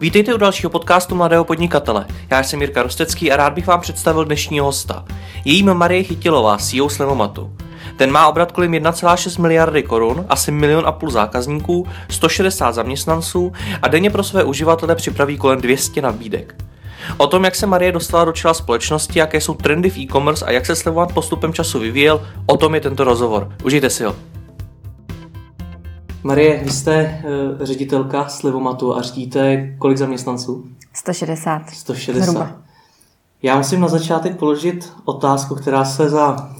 Vítejte u dalšího podcastu Mladého podnikatele. Já jsem Jirka Rostecký a rád bych vám představil dnešního hosta. Jejím Marie Chytilová, CEO Slevomatu. Ten má obrat kolem 1,6 miliardy korun, asi milion a půl zákazníků, 160 zaměstnanců a denně pro své uživatele připraví kolem 200 nabídek. O tom, jak se Marie dostala do čela společnosti, jaké jsou trendy v e-commerce a jak se slevovat postupem času vyvíjel, o tom je tento rozhovor. Užijte si ho. Marie, vy jste uh, ředitelka Slivomatu a řídíte kolik zaměstnanců? 160. 160. Zhruba. Já musím na začátek položit otázku, která se za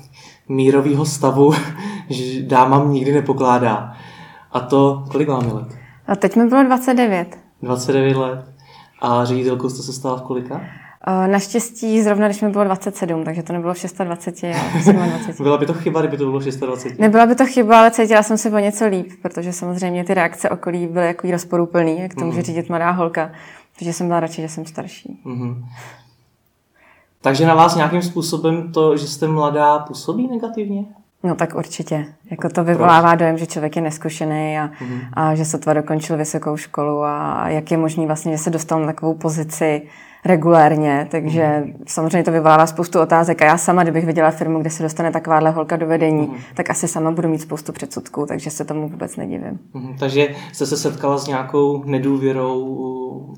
mírového stavu dámám nikdy nepokládá. A to, kolik vám je let? A teď mi bylo 29. 29 let. A ředitelkou jste se stala v kolika? Naštěstí zrovna, když mi bylo 27, takže to nebylo v 26, ale 27. Byla by to chyba, kdyby to bylo v 26? Nebyla by to chyba, ale cítila jsem se o něco líp, protože samozřejmě ty reakce okolí byly jako rozporuplný, jak to může mm-hmm. řídit mladá holka. Takže jsem byla radši, že jsem starší. Mm-hmm. Takže na vás nějakým způsobem to, že jste mladá, působí negativně? No tak určitě. Jako to vyvolává dojem, že člověk je neskušený a, mm-hmm. a že sotva dokončil vysokou školu a jak je možný vlastně, že se dostal na takovou pozici, regulérně, takže mm. samozřejmě to vyvolává spoustu otázek a já sama, kdybych viděla firmu, kde se dostane takováhle holka do vedení, mm. tak asi sama budu mít spoustu předsudků, takže se tomu vůbec nedivím. Mm. Takže jste se setkala s nějakou nedůvěrou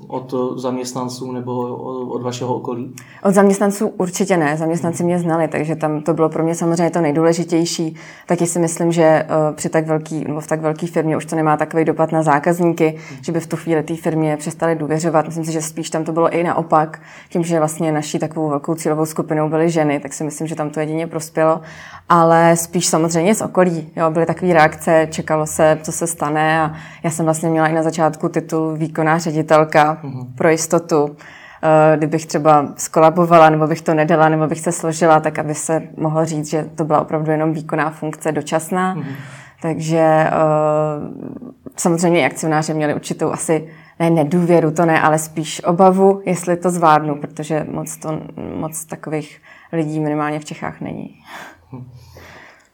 od zaměstnanců nebo od vašeho okolí? Od zaměstnanců určitě ne, zaměstnanci mě znali, takže tam to bylo pro mě samozřejmě to nejdůležitější. Taky si myslím, že eh, při tak velký, nebo v tak velké firmě už to nemá takový dopad na zákazníky, mm. že by v tu chvíli té firmě přestali důvěřovat. Myslím si, že spíš tam to bylo i naopak naopak, tím, že vlastně naší takovou velkou cílovou skupinou byly ženy, tak si myslím, že tam to jedině prospělo. Ale spíš samozřejmě z okolí. Jo, byly takové reakce, čekalo se, co se stane a já jsem vlastně měla i na začátku titul výkonná ředitelka mm-hmm. pro jistotu eh, kdybych třeba skolabovala, nebo bych to nedala, nebo bych se složila, tak aby se mohlo říct, že to byla opravdu jenom výkonná funkce dočasná. Mm-hmm. Takže eh, samozřejmě akcionáři měli určitou asi ne nedůvěru, to ne, ale spíš obavu, jestli to zvládnu, protože moc, to, moc takových lidí minimálně v Čechách není.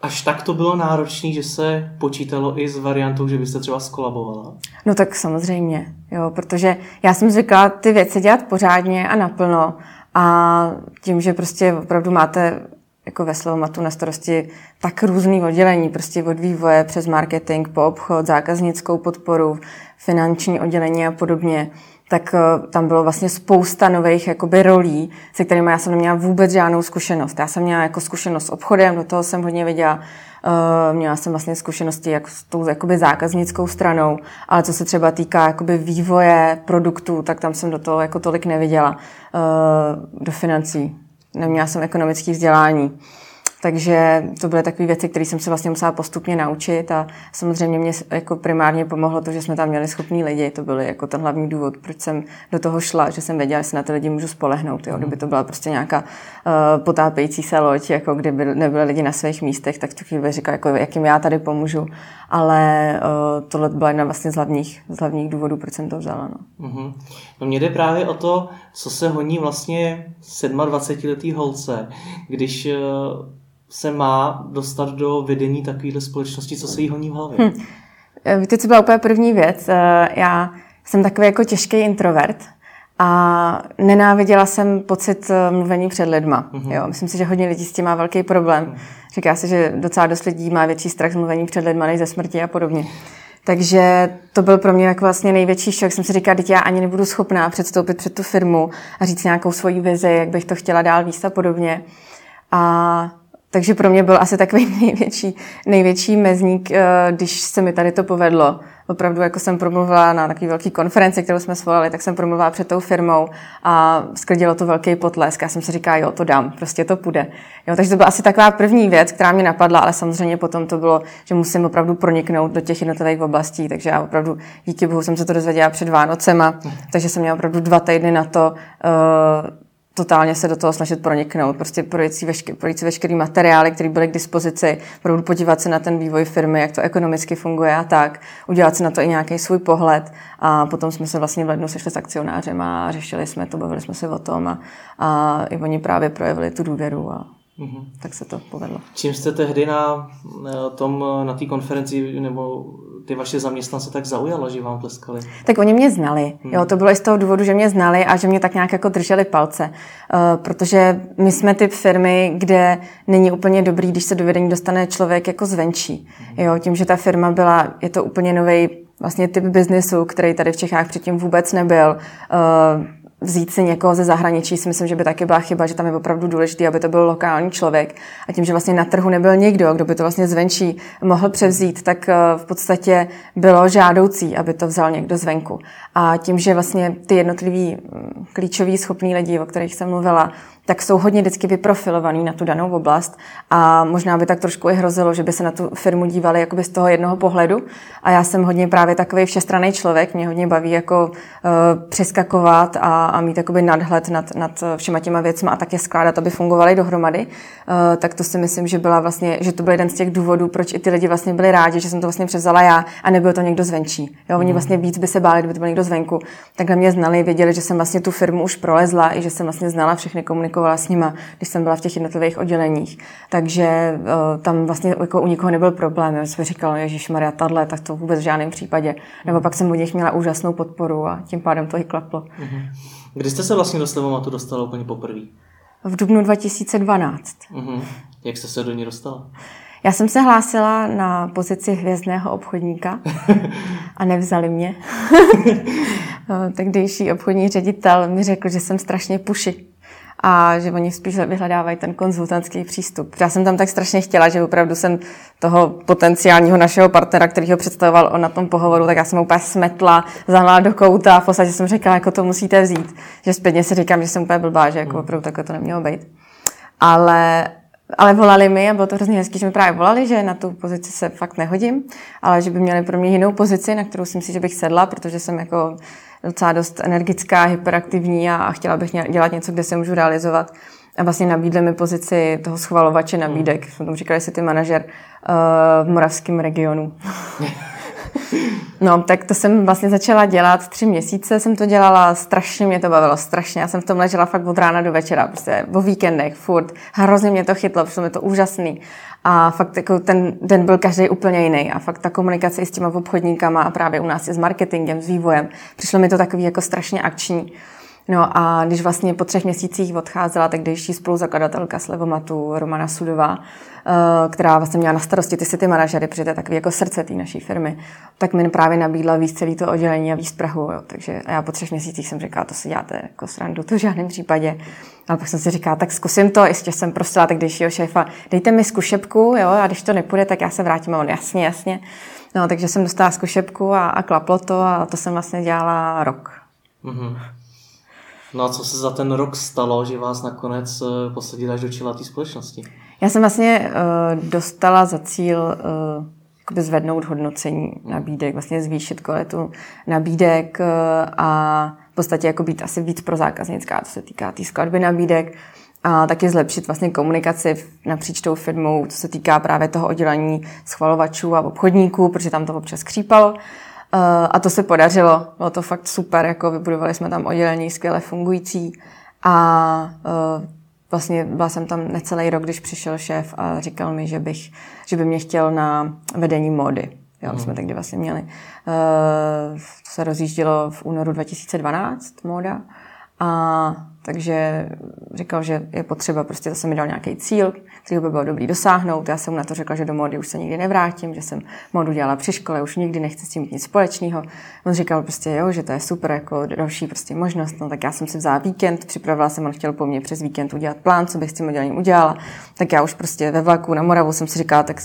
Až tak to bylo náročné, že se počítalo i s variantou, že byste třeba skolabovala? No tak samozřejmě, jo, protože já jsem zvyklá ty věci dělat pořádně a naplno a tím, že prostě opravdu máte jako ve Slovomatu na starosti tak různý oddělení, prostě od vývoje přes marketing po obchod, zákaznickou podporu, finanční oddělení a podobně, tak eh, tam bylo vlastně spousta nových jakoby rolí, se kterými já jsem neměla vůbec žádnou zkušenost. Já jsem měla jako zkušenost s obchodem, do toho jsem hodně viděla, Uh, měla jsem vlastně zkušenosti jak s tou jakoby zákaznickou stranou, ale co se třeba týká jakoby vývoje produktů, tak tam jsem do toho jako tolik neviděla. Uh, do financí. Neměla jsem ekonomické vzdělání. Takže to byly takové věci, které jsem se vlastně musela postupně naučit a samozřejmě mě jako primárně pomohlo to, že jsme tam měli schopní lidi. To byl jako ten hlavní důvod, proč jsem do toho šla, že jsem věděla, že se na ty lidi můžu spolehnout. Jo. Kdyby to byla prostě nějaká uh, potápějící se loď, jako kdyby nebyly lidi na svých místech, tak tu chvíli říkala, jako, jakým já tady pomůžu. Ale uh, tohle byla jedna vlastně z hlavních, z hlavních důvodů, proč jsem to vzala. No. Mm-hmm. no mě jde právě o to, co se honí vlastně 27-letý holce, když uh se má dostat do vedení takovéhle společnosti, co se jí honí v hlavě? Hm. Víte, co byla úplně první věc? Eh, já jsem takový jako těžký introvert a nenáviděla jsem pocit eh, mluvení před lidma. Mm-hmm. Jo, myslím si, že hodně lidí s tím má velký problém. Mm. Říká se, že docela dost lidí má větší strach z mluvení před lidma než ze smrti a podobně. Takže to byl pro mě jako vlastně největší šok. Jsem si říkala, že já ani nebudu schopná předstoupit před tu firmu a říct nějakou svoji vizi, jak bych to chtěla dál víc a podobně. A takže pro mě byl asi takový největší, největší mezník, eh, když se mi tady to povedlo. Opravdu, jako jsem promluvila na takové velké konferenci, kterou jsme svolali, tak jsem promluvila před tou firmou a sklidilo to velký potlesk. Já jsem si říkala, jo, to dám, prostě to půjde. Jo, takže to byla asi taková první věc, která mě napadla, ale samozřejmě potom to bylo, že musím opravdu proniknout do těch jednotlivých oblastí, takže já opravdu díky bohu jsem se to dozvěděla před Vánocema, takže jsem měla opravdu dva týdny na to, uh, totálně se do toho snažit proniknout, prostě projít si, vešker, projít si veškerý materiály, které byly k dispozici, opravdu podívat se na ten vývoj firmy, jak to ekonomicky funguje a tak, udělat si na to i nějaký svůj pohled. A potom jsme se vlastně v lednu sešli s akcionářem a řešili jsme to, bavili jsme se o tom a, a i oni právě projevili tu důvěru a Mm-hmm. Tak se to povedlo. Čím jste tehdy na tom, na té konferenci nebo ty vaše zaměstnance tak zaujala, že vám tleskali? Tak oni mě znali. Hmm. Jo, to bylo i z toho důvodu, že mě znali a že mě tak nějak jako drželi palce. Uh, protože my jsme typ firmy, kde není úplně dobrý, když se do vedení dostane člověk jako zvenčí. Hmm. Jo, tím, že ta firma byla, je to úplně nový vlastně typ biznesu, který tady v Čechách předtím vůbec nebyl. Uh, vzít si někoho ze zahraničí si myslím, že by taky byla chyba, že tam je opravdu důležité, aby to byl lokální člověk. A tím, že vlastně na trhu nebyl nikdo, kdo by to vlastně zvenčí mohl převzít, tak eh, v podstatě bylo žádoucí, aby to vzal někdo zvenku. A tím, že vlastně ty jednotliví mm, klíčoví schopní lidi, o kterých jsem mluvila, tak jsou hodně vždycky vyprofilovaný na tu danou oblast a možná by tak trošku i hrozilo, že by se na tu firmu dívali jakoby z toho jednoho pohledu a já jsem hodně právě takový všestranný člověk, mě hodně baví jako uh, přeskakovat a, a mít jakoby nadhled nad, nad všema těma věcmi a také skládat, aby fungovaly dohromady, uh, tak to si myslím, že byla vlastně, že to byl jeden z těch důvodů, proč i ty lidi vlastně byli rádi, že jsem to vlastně převzala já a nebyl to někdo zvenčí. Jo, oni mhm. vlastně víc by se báli, kdyby to byl někdo zvenku. Takhle mě znali, věděli, že jsem vlastně tu firmu už prolezla i že jsem vlastně znala všechny komunikace komunikovala s nima, když jsem byla v těch jednotlivých odděleních. Takže uh, tam vlastně jako u nikoho nebyl problém. Já jsem říkala, Ježíš Maria, tadle, tak to vůbec v žádném případě. Nebo pak jsem od nich měla úžasnou podporu a tím pádem to i klaplo. Mm-hmm. Kdy jste se vlastně do Slevomatu dostala úplně poprvé? V dubnu 2012. Mm-hmm. Jak jste se do ní dostala? Já jsem se hlásila na pozici hvězdného obchodníka a nevzali mě. Tehdejší obchodní ředitel mi řekl, že jsem strašně puši a že oni spíš vyhledávají ten konzultantský přístup. Já jsem tam tak strašně chtěla, že opravdu jsem toho potenciálního našeho partnera, který ho představoval on na tom pohovoru, tak já jsem úplně smetla, zahnala do kouta a v podstatě jsem řekla, jako to musíte vzít. Že zpětně si říkám, že jsem úplně blbá, že jako hmm. opravdu takhle to nemělo být. Ale ale volali mi a bylo to hrozně hezký, že mi právě volali, že na tu pozici se fakt nehodím, ale že by měli pro mě jinou pozici, na kterou si myslím, že bych sedla, protože jsem jako docela dost energická, hyperaktivní a, chtěla bych dělat něco, kde se můžu realizovat. A vlastně nabídli mi pozici toho schvalovače nabídek, hmm. tomu říkali si ty manažer uh, v moravském regionu. No, tak to jsem vlastně začala dělat tři měsíce, jsem to dělala, strašně mě to bavilo, strašně. Já jsem v tom ležela fakt od rána do večera, prostě o víkendech, furt. Hrozně mě to chytlo, přišlo mi to úžasný. A fakt jako ten den byl každý úplně jiný. A fakt ta komunikace i s těma obchodníkama a právě u nás i s marketingem, s vývojem, přišlo mi to takový jako strašně akční. No a když vlastně po třech měsících odcházela tehdejší spoluzakladatelka Slevomatu Romana Sudová, eh, která vlastně měla na starosti ty city manažery, protože to je takový jako srdce té naší firmy, tak mi právě nabídla víc celý to oddělení a víc Prahu. Jo. Takže já po třech měsících jsem říkala, to si děláte jako srandu, to v žádném případě. Ale pak jsem si říkala, tak zkusím to, ještě jsem prosila tehdejšího šéfa, dejte mi zkušebku, jo, a když to nepůjde, tak já se vrátím a on jasně, jasně. No, takže jsem dostala zkušebku a, a klaplo to a to jsem vlastně dělala rok. Mm-hmm. No a co se za ten rok stalo, že vás nakonec eh, posadili až do čela té společnosti? Já jsem vlastně uh, dostala za cíl uh, zvednout hodnocení nabídek, vlastně zvýšit kvalitu nabídek uh, a podstatě jako být asi víc pro zákaznická, co se týká té tý skladby nabídek a taky zlepšit vlastně komunikaci napříč tou firmou, co se týká právě toho oddělení schvalovačů a obchodníků, protože tam to občas křípalo. A to se podařilo. Bylo to fakt super, jako vybudovali jsme tam oddělení skvěle fungující a uh, vlastně byla jsem tam necelý rok, když přišel šéf a říkal mi, že, bych, že by mě chtěl na vedení módy. Jo, mm. jsme tehdy vlastně měli. Uh, to se rozjíždělo v únoru 2012, móda. A takže říkal, že je potřeba, prostě zase mi dal nějaký cíl, který by bylo dobrý dosáhnout. Já jsem mu na to řekla, že do módy už se nikdy nevrátím, že jsem módu dělala při škole, už nikdy nechci s tím mít nic společného. On říkal prostě, jo, že to je super, jako další prostě možnost. No, tak já jsem si vzala víkend, připravila jsem, on chtěl po mně přes víkend udělat plán, co bych s tím uděláním udělala. Tak já už prostě ve vlaku na Moravu jsem si říkala, tak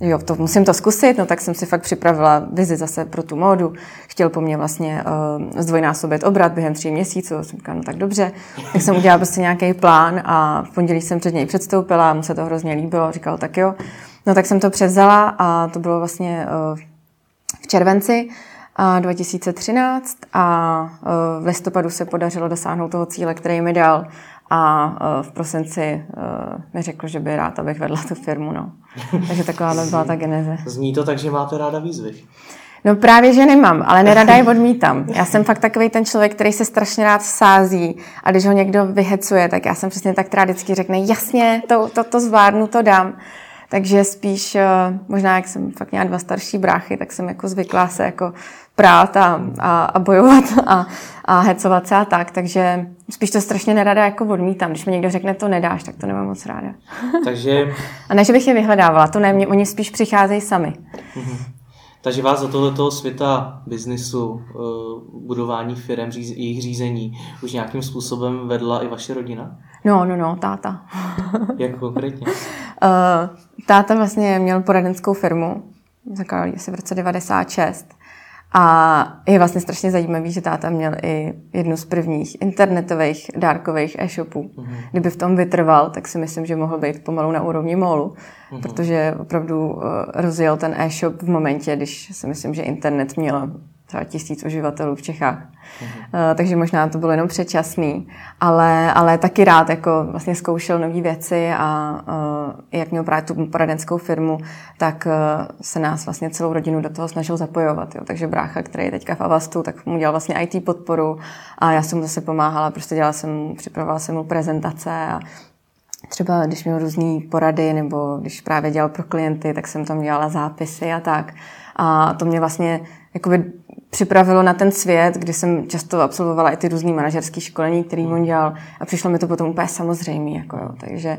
jo, to musím to zkusit, no tak jsem si fakt připravila vizi zase pro tu módu. Chtěl po mně vlastně uh, zdvojnásobit obrat během tří měsíců. Jsem říkala, no tak dobře. Tak jsem udělala prostě nějaký plán a v pondělí jsem před něj předstoupila, mu se to hrozně líbilo, říkal, tak jo. No tak jsem to převzala a to bylo vlastně uh, v červenci. 2013 a v listopadu se podařilo dosáhnout toho cíle, který mi dal a uh, v prosinci uh, mi řekl, že by rád, abych vedla tu firmu. No. Takže taková byla ta geneze. Zní to tak, že máte ráda výzvy. No právě, že nemám, ale nerada je odmítám. Já jsem fakt takový ten člověk, který se strašně rád sází a když ho někdo vyhecuje, tak já jsem přesně tak, která vždycky řekne, jasně, to, to, to zvládnu, to dám. Takže spíš, eh, možná jak jsem fakt měla dva starší bráchy, tak jsem jako zvyklá se jako prát a, a, a bojovat a, a hecovat se a tak, takže spíš to strašně nerada jako odmítám. Když mi někdo řekne, to nedáš, tak to nemám moc ráda. Takže... a ne, že bych je vyhledávala, to ne, mě, oni spíš přicházejí sami. Mhm. Takže vás do tohoto světa biznisu, eh, budování firm, jejich řízení, už nějakým způsobem vedla i vaše rodina? No, no, no, táta. Jak konkrétně? Uh, táta vlastně měl poradenskou firmu, zakládal asi v roce 96 a je vlastně strašně zajímavý, že táta měl i jednu z prvních internetových dárkových e-shopů. Mm-hmm. Kdyby v tom vytrval, tak si myslím, že mohl být pomalu na úrovni molu, mm-hmm. protože opravdu uh, rozjel ten e-shop v momentě, když si myslím, že internet měl třeba tisíc uživatelů v Čechách. Mm-hmm. Takže možná to bylo jenom předčasný, ale, ale taky rád jako vlastně zkoušel nové věci a uh, jak měl právě tu poradenskou firmu, tak uh, se nás vlastně celou rodinu do toho snažil zapojovat. Jo. Takže brácha, který je teďka v Avastu, tak mu dělal vlastně IT podporu a já jsem mu zase pomáhala, prostě dělala jsem, připravovala jsem mu prezentace a třeba když měl různé porady nebo když právě dělal pro klienty, tak jsem tam dělala zápisy a tak. A to mě vlastně jakoby připravilo na ten svět, kdy jsem často absolvovala i ty různé manažerské školení, které on dělal a přišlo mi to potom úplně samozřejmé. Jako jo. Takže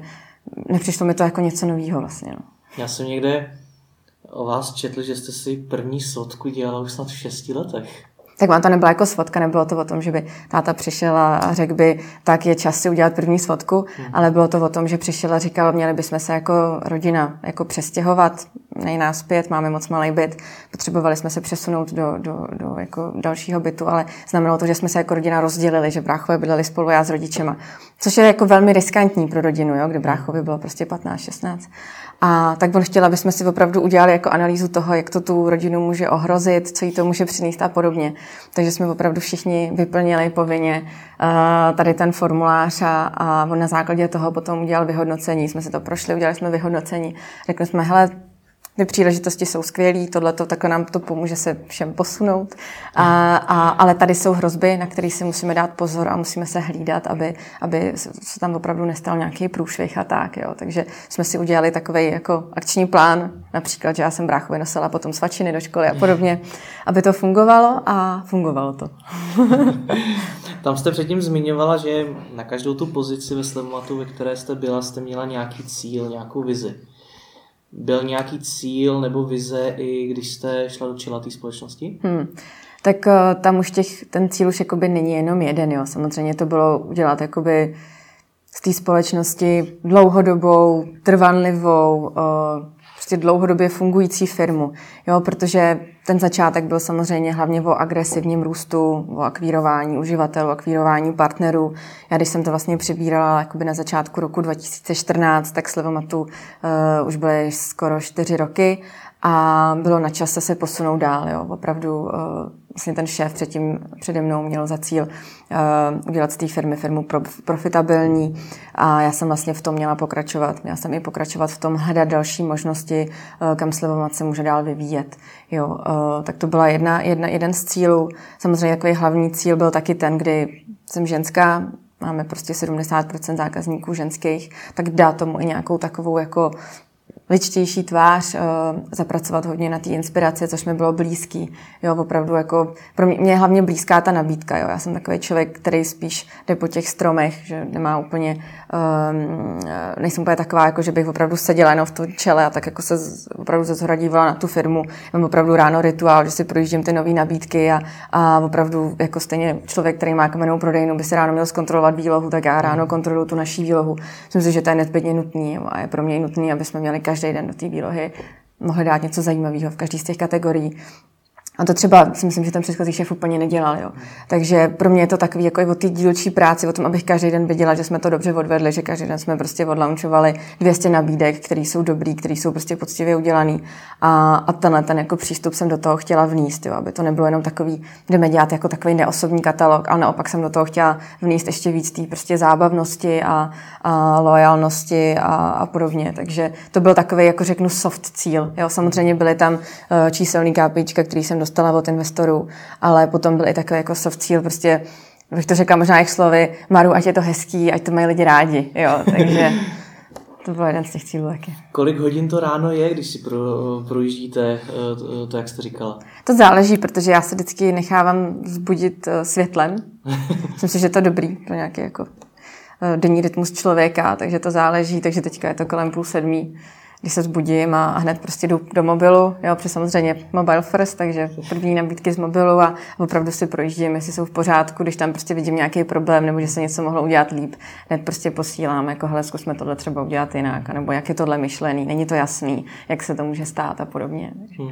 nepřišlo mi to jako něco nového vlastně. No. Já jsem někde o vás četl, že jste si první sotku dělala už snad v šesti letech tak vám to nebyla jako svodka, nebylo to o tom, že by táta přišel a řekl by, tak je čas si udělat první svodku, hmm. ale bylo to o tom, že přišel a říkal, měli bychom se jako rodina jako přestěhovat, nej nás zpět, máme moc malý byt, potřebovali jsme se přesunout do, do, do jako dalšího bytu, ale znamenalo to, že jsme se jako rodina rozdělili, že bráchové bydleli spolu já s rodičema, což je jako velmi riskantní pro rodinu, jo, kde bráchovi bylo prostě 15-16. A tak on chtěl, aby jsme si opravdu udělali jako analýzu toho, jak to tu rodinu může ohrozit, co jí to může přinést a podobně. Takže jsme opravdu všichni vyplnili povinně uh, tady ten formulář a, a on na základě toho potom udělal vyhodnocení. Jsme si to prošli, udělali jsme vyhodnocení. Řekli jsme, hele, ty příležitosti jsou skvělé, tohle takhle nám to pomůže se všem posunout. A, a, ale tady jsou hrozby, na které si musíme dát pozor a musíme se hlídat, aby, aby se tam opravdu nestal nějaký průšvih a tak. Jo. Takže jsme si udělali takový jako akční plán, například, že já jsem bráchovi nosila potom svačiny do školy a podobně, aby to fungovalo a fungovalo to. Tam jste předtím zmiňovala, že na každou tu pozici ve Slematu, ve které jste byla, jste měla nějaký cíl, nějakou vizi byl nějaký cíl nebo vize, i když jste šla do čela té společnosti? Hmm. Tak uh, tam už těch, ten cíl už jakoby není jenom jeden, jo. Samozřejmě to bylo udělat jakoby z té společnosti dlouhodobou, trvanlivou, uh, prostě dlouhodobě fungující firmu, jo, protože ten začátek byl samozřejmě hlavně o agresivním růstu, o akvírování uživatelů, akvírování partnerů. Já když jsem to vlastně přibírala jakoby na začátku roku 2014, tak Slevomatu uh, už byly skoro čtyři roky a bylo na čase se posunout dál. Jo. Opravdu uh, vlastně ten šéf předtím přede mnou měl za cíl uh, udělat z té firmy firmu profitabilní a já jsem vlastně v tom měla pokračovat. Měla jsem i pokračovat v tom hledat další možnosti, uh, kam Slivomat se může dál vyvíjet. Jo, uh, tak to byla jedna, jedna, jeden z cílů. Samozřejmě takový hlavní cíl byl taky ten, kdy jsem ženská, máme prostě 70% zákazníků ženských, tak dá tomu i nějakou takovou jako ličtější tvář, uh, zapracovat hodně na té inspiraci, což mi bylo blízký. Jo, opravdu jako, pro mě, mě je hlavně blízká ta nabídka. Jo. Já jsem takový člověk, který spíš jde po těch stromech, že nemá úplně, um, nejsem úplně taková, jako že bych opravdu seděla jenom v tom čele a tak jako se z, opravdu ze zhora na tu firmu. Mám opravdu ráno rituál, že si projíždím ty nové nabídky a, a opravdu jako stejně člověk, který má kamennou prodejnu, by si ráno měl zkontrolovat výlohu, tak já ráno kontroluji tu naší výlohu. Myslím si, že to je nezbytně nutný a je pro mě nutný, aby jsme měli každý každý den do té výlohy mohli dát něco zajímavého v každé z těch kategorií. A to třeba si myslím, že ten předchozí šéf úplně nedělal. Jo. Takže pro mě je to takový jako o té dílčí práci, o tom, abych každý den viděla, že jsme to dobře odvedli, že každý den jsme prostě odlaunchovali 200 nabídek, které jsou dobrý, které jsou prostě poctivě udělané. A, a tenhle ten jako přístup jsem do toho chtěla vníst, jo, aby to nebylo jenom takový, jdeme dělat jako takový neosobní katalog, ale naopak jsem do toho chtěla vníst ještě víc té prostě zábavnosti a, a lojalnosti a, a podobně. Takže to byl takový, jako řeknu, soft cíl. Jo. Samozřejmě byly tam uh, číselný KPIčka, který jsem dostala dostala od investorů, ale potom byl i takový jako soft cíl, prostě bych to řekla možná jejich slovy, Maru, ať je to hezký, ať to mají lidi rádi, jo, takže to byl jeden z těch cílů taky. Kolik hodin to ráno je, když si pro, projíždíte to, to, jak jste říkala? To záleží, protože já se vždycky nechávám vzbudit světlem. Myslím si, že to je dobrý pro nějaký jako denní rytmus člověka, takže to záleží, takže teďka je to kolem půl sedmí když se zbudím a hned prostě jdu do mobilu, jo, protože samozřejmě mobile first, takže první nabídky z mobilu a opravdu si projíždím, jestli jsou v pořádku, když tam prostě vidím nějaký problém nebo že se něco mohlo udělat líp, hned prostě posílám, jako hele, zkusme tohle třeba udělat jinak, nebo jak je tohle myšlený, není to jasný, jak se to může stát a podobně. Hmm.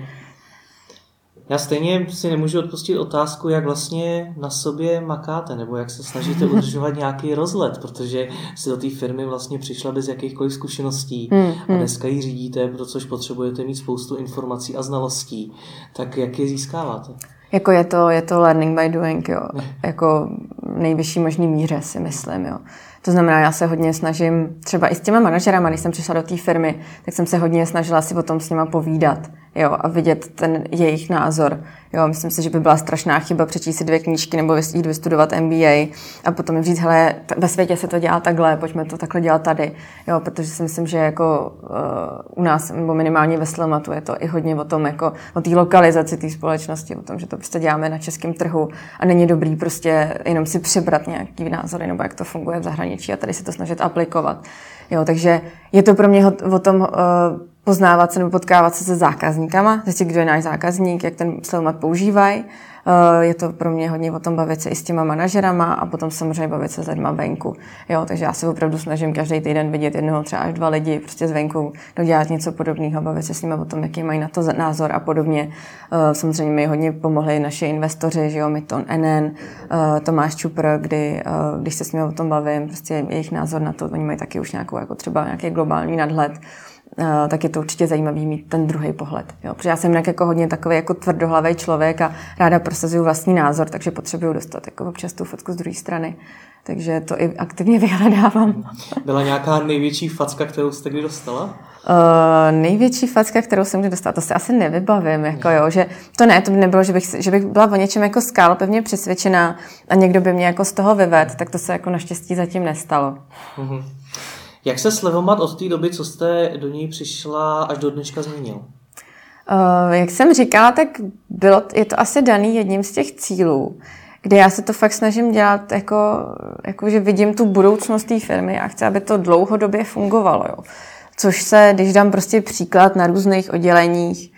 Já stejně si nemůžu odpustit otázku, jak vlastně na sobě makáte, nebo jak se snažíte udržovat nějaký rozlet, protože si do té firmy vlastně přišla bez jakýchkoliv zkušeností hmm, a hmm. dneska ji řídíte, pro což potřebujete mít spoustu informací a znalostí. Tak jak je získáváte? Jako je to, je to learning by doing, jo. Jako nejvyšší možný míře si myslím, jo. To znamená, já se hodně snažím, třeba i s těma manažerama, když jsem přišla do té firmy, tak jsem se hodně snažila si o tom s nima povídat jo, a vidět ten jejich názor. Jo, myslím si, že by byla strašná chyba přečíst si dvě knížky nebo jít vystudovat MBA a potom říct, hele, ve světě se to dělá takhle, pojďme to takhle dělat tady. Jo, protože si myslím, že jako uh, u nás, nebo minimálně ve Slematu, je to i hodně o tom, jako o té lokalizaci té společnosti, o tom, že to prostě děláme na českém trhu a není dobrý prostě jenom si přebrat nějaký názory nebo jak to funguje v zahraničí a tady si to snažit aplikovat. Jo, takže je to pro mě o tom uh, poznávat se nebo potkávat se se zákazníkama, zjistit, kdo je náš zákazník, jak ten Sleomat používají. Eh, je to pro mě hodně o tom bavit se i s těma manažerama a potom samozřejmě bavit se s lidma venku. Jo, takže já se opravdu snažím každý týden vidět jednoho třeba až dva lidi prostě zvenku, dělat něco podobného, bavit se s nimi o tom, jaký mají na to názor a podobně. Eh, samozřejmě mi hodně pomohli naši investoři, že jo, Miton NN, eh, Tomáš Čupr, kdy, když se s nimi o tom bavím, prostě jejich názor na to, oni mají taky už nějakou jako třeba nějaký globální nadhled tak je to určitě zajímavý mít ten druhý pohled. Jo? Protože já jsem jako hodně takový jako tvrdohlavý člověk a ráda prosazuju vlastní názor, takže potřebuju dostat jako občas tu fotku z druhé strany. Takže to i aktivně vyhledávám. Byla nějaká největší facka, kterou jste kdy dostala? Uh, největší facka, kterou jsem kdy dostala, to si asi nevybavím, jako jo, že to ne, to by nebylo, že bych, že bych byla o něčem jako skál pevně přesvědčená a někdo by mě jako z toho vyvedl, tak to se jako naštěstí zatím nestalo. Uh-huh. Jak se Slevomat od té doby, co jste do něj přišla, až do dneška změnil? Uh, jak jsem říkala, tak bylo, je to asi daný jedním z těch cílů, kde já se to fakt snažím dělat, jako, jako že vidím tu budoucnost té firmy a chci, aby to dlouhodobě fungovalo. Jo. Což se, když dám prostě příklad na různých odděleních,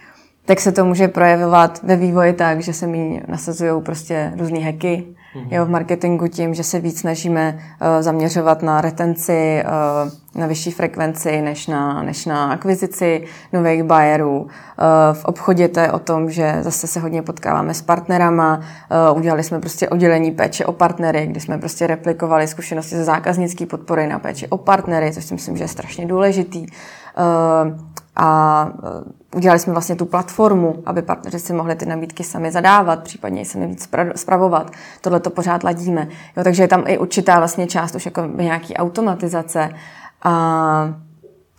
tak se to může projevovat ve vývoji tak, že se mi nasazují prostě různé mm-hmm. Jo, v marketingu tím, že se víc snažíme uh, zaměřovat na retenci, uh, na vyšší frekvenci, než na, než na akvizici nových buyerů. Uh, v obchodě to je o tom, že zase se hodně potkáváme s partnerama, uh, udělali jsme prostě oddělení péče o partnery, kdy jsme prostě replikovali zkušenosti ze zákaznické podpory na péči o partnery, což si myslím, že je strašně důležitý. Uh, a udělali jsme vlastně tu platformu, aby partneři si mohli ty nabídky sami zadávat, případně sami víc spravovat. Tohle to pořád ladíme. Jo, takže je tam i určitá vlastně část už jako nějaký automatizace. A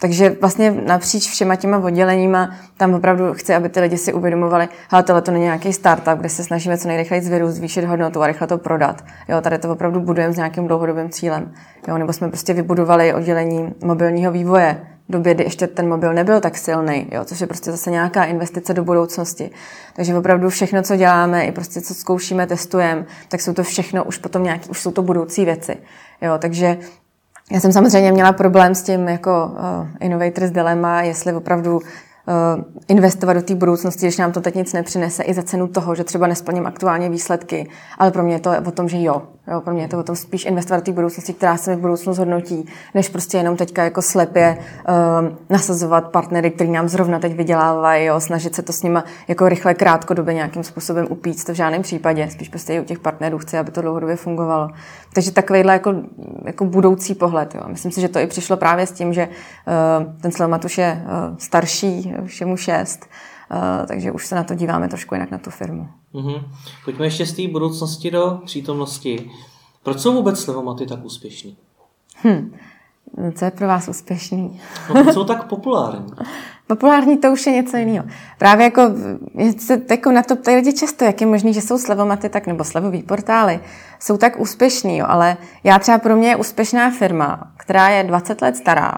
takže vlastně napříč všema těma odděleníma tam opravdu chci, aby ty lidi si uvědomovali, že tohle to není nějaký startup, kde se snažíme co nejrychleji zvyrůst, zvýšit hodnotu a rychle to prodat. Jo, tady to opravdu budujeme s nějakým dlouhodobým cílem. Jo, nebo jsme prostě vybudovali oddělení mobilního vývoje, době, kdy ještě ten mobil nebyl tak silný, jo, což je prostě zase nějaká investice do budoucnosti. Takže opravdu všechno, co děláme, i prostě co zkoušíme, testujeme, tak jsou to všechno už potom nějaký, už jsou to budoucí věci. Jo, takže já jsem samozřejmě měla problém s tím jako uh, Innovators Dilemma, jestli opravdu Eh, investovat do té budoucnosti, když nám to teď nic nepřinese, i za cenu toho, že třeba nesplním aktuálně výsledky. Ale pro mě je to o tom, že jo. Jo pro mě je to o tom spíš investovat do té budoucnosti, která se mi v budoucnu zhodnotí, než prostě jenom teďka jako slepě um, nasazovat partnery, který nám zrovna teď vydělávají, jo, snažit se to s nimi jako rychle krátkodobě nějakým způsobem upít, to v žádném případě. Spíš prostě i u těch partnerů chci, aby to dlouhodobě fungovalo. Takže takovýhle jako, jako budoucí pohled. Jo. Myslím si, že to i přišlo právě s tím, že uh, ten Slemat už je uh, starší, všemu šest, uh, takže už se na to díváme trošku jinak na tu firmu. Mm-hmm. Pojďme ještě z té budoucnosti do přítomnosti. Proč jsou vůbec Slevomaty tak úspěšní? Hm. No, co je pro vás úspěšný? No, jsou tak populární. Populární to už je něco jiného. Právě jako, se jako na to ptají lidi často, jak je možný, že jsou slevomaty, tak nebo slevový portály, jsou tak úspěšný, jo. ale já třeba pro mě je úspěšná firma, která je 20 let stará,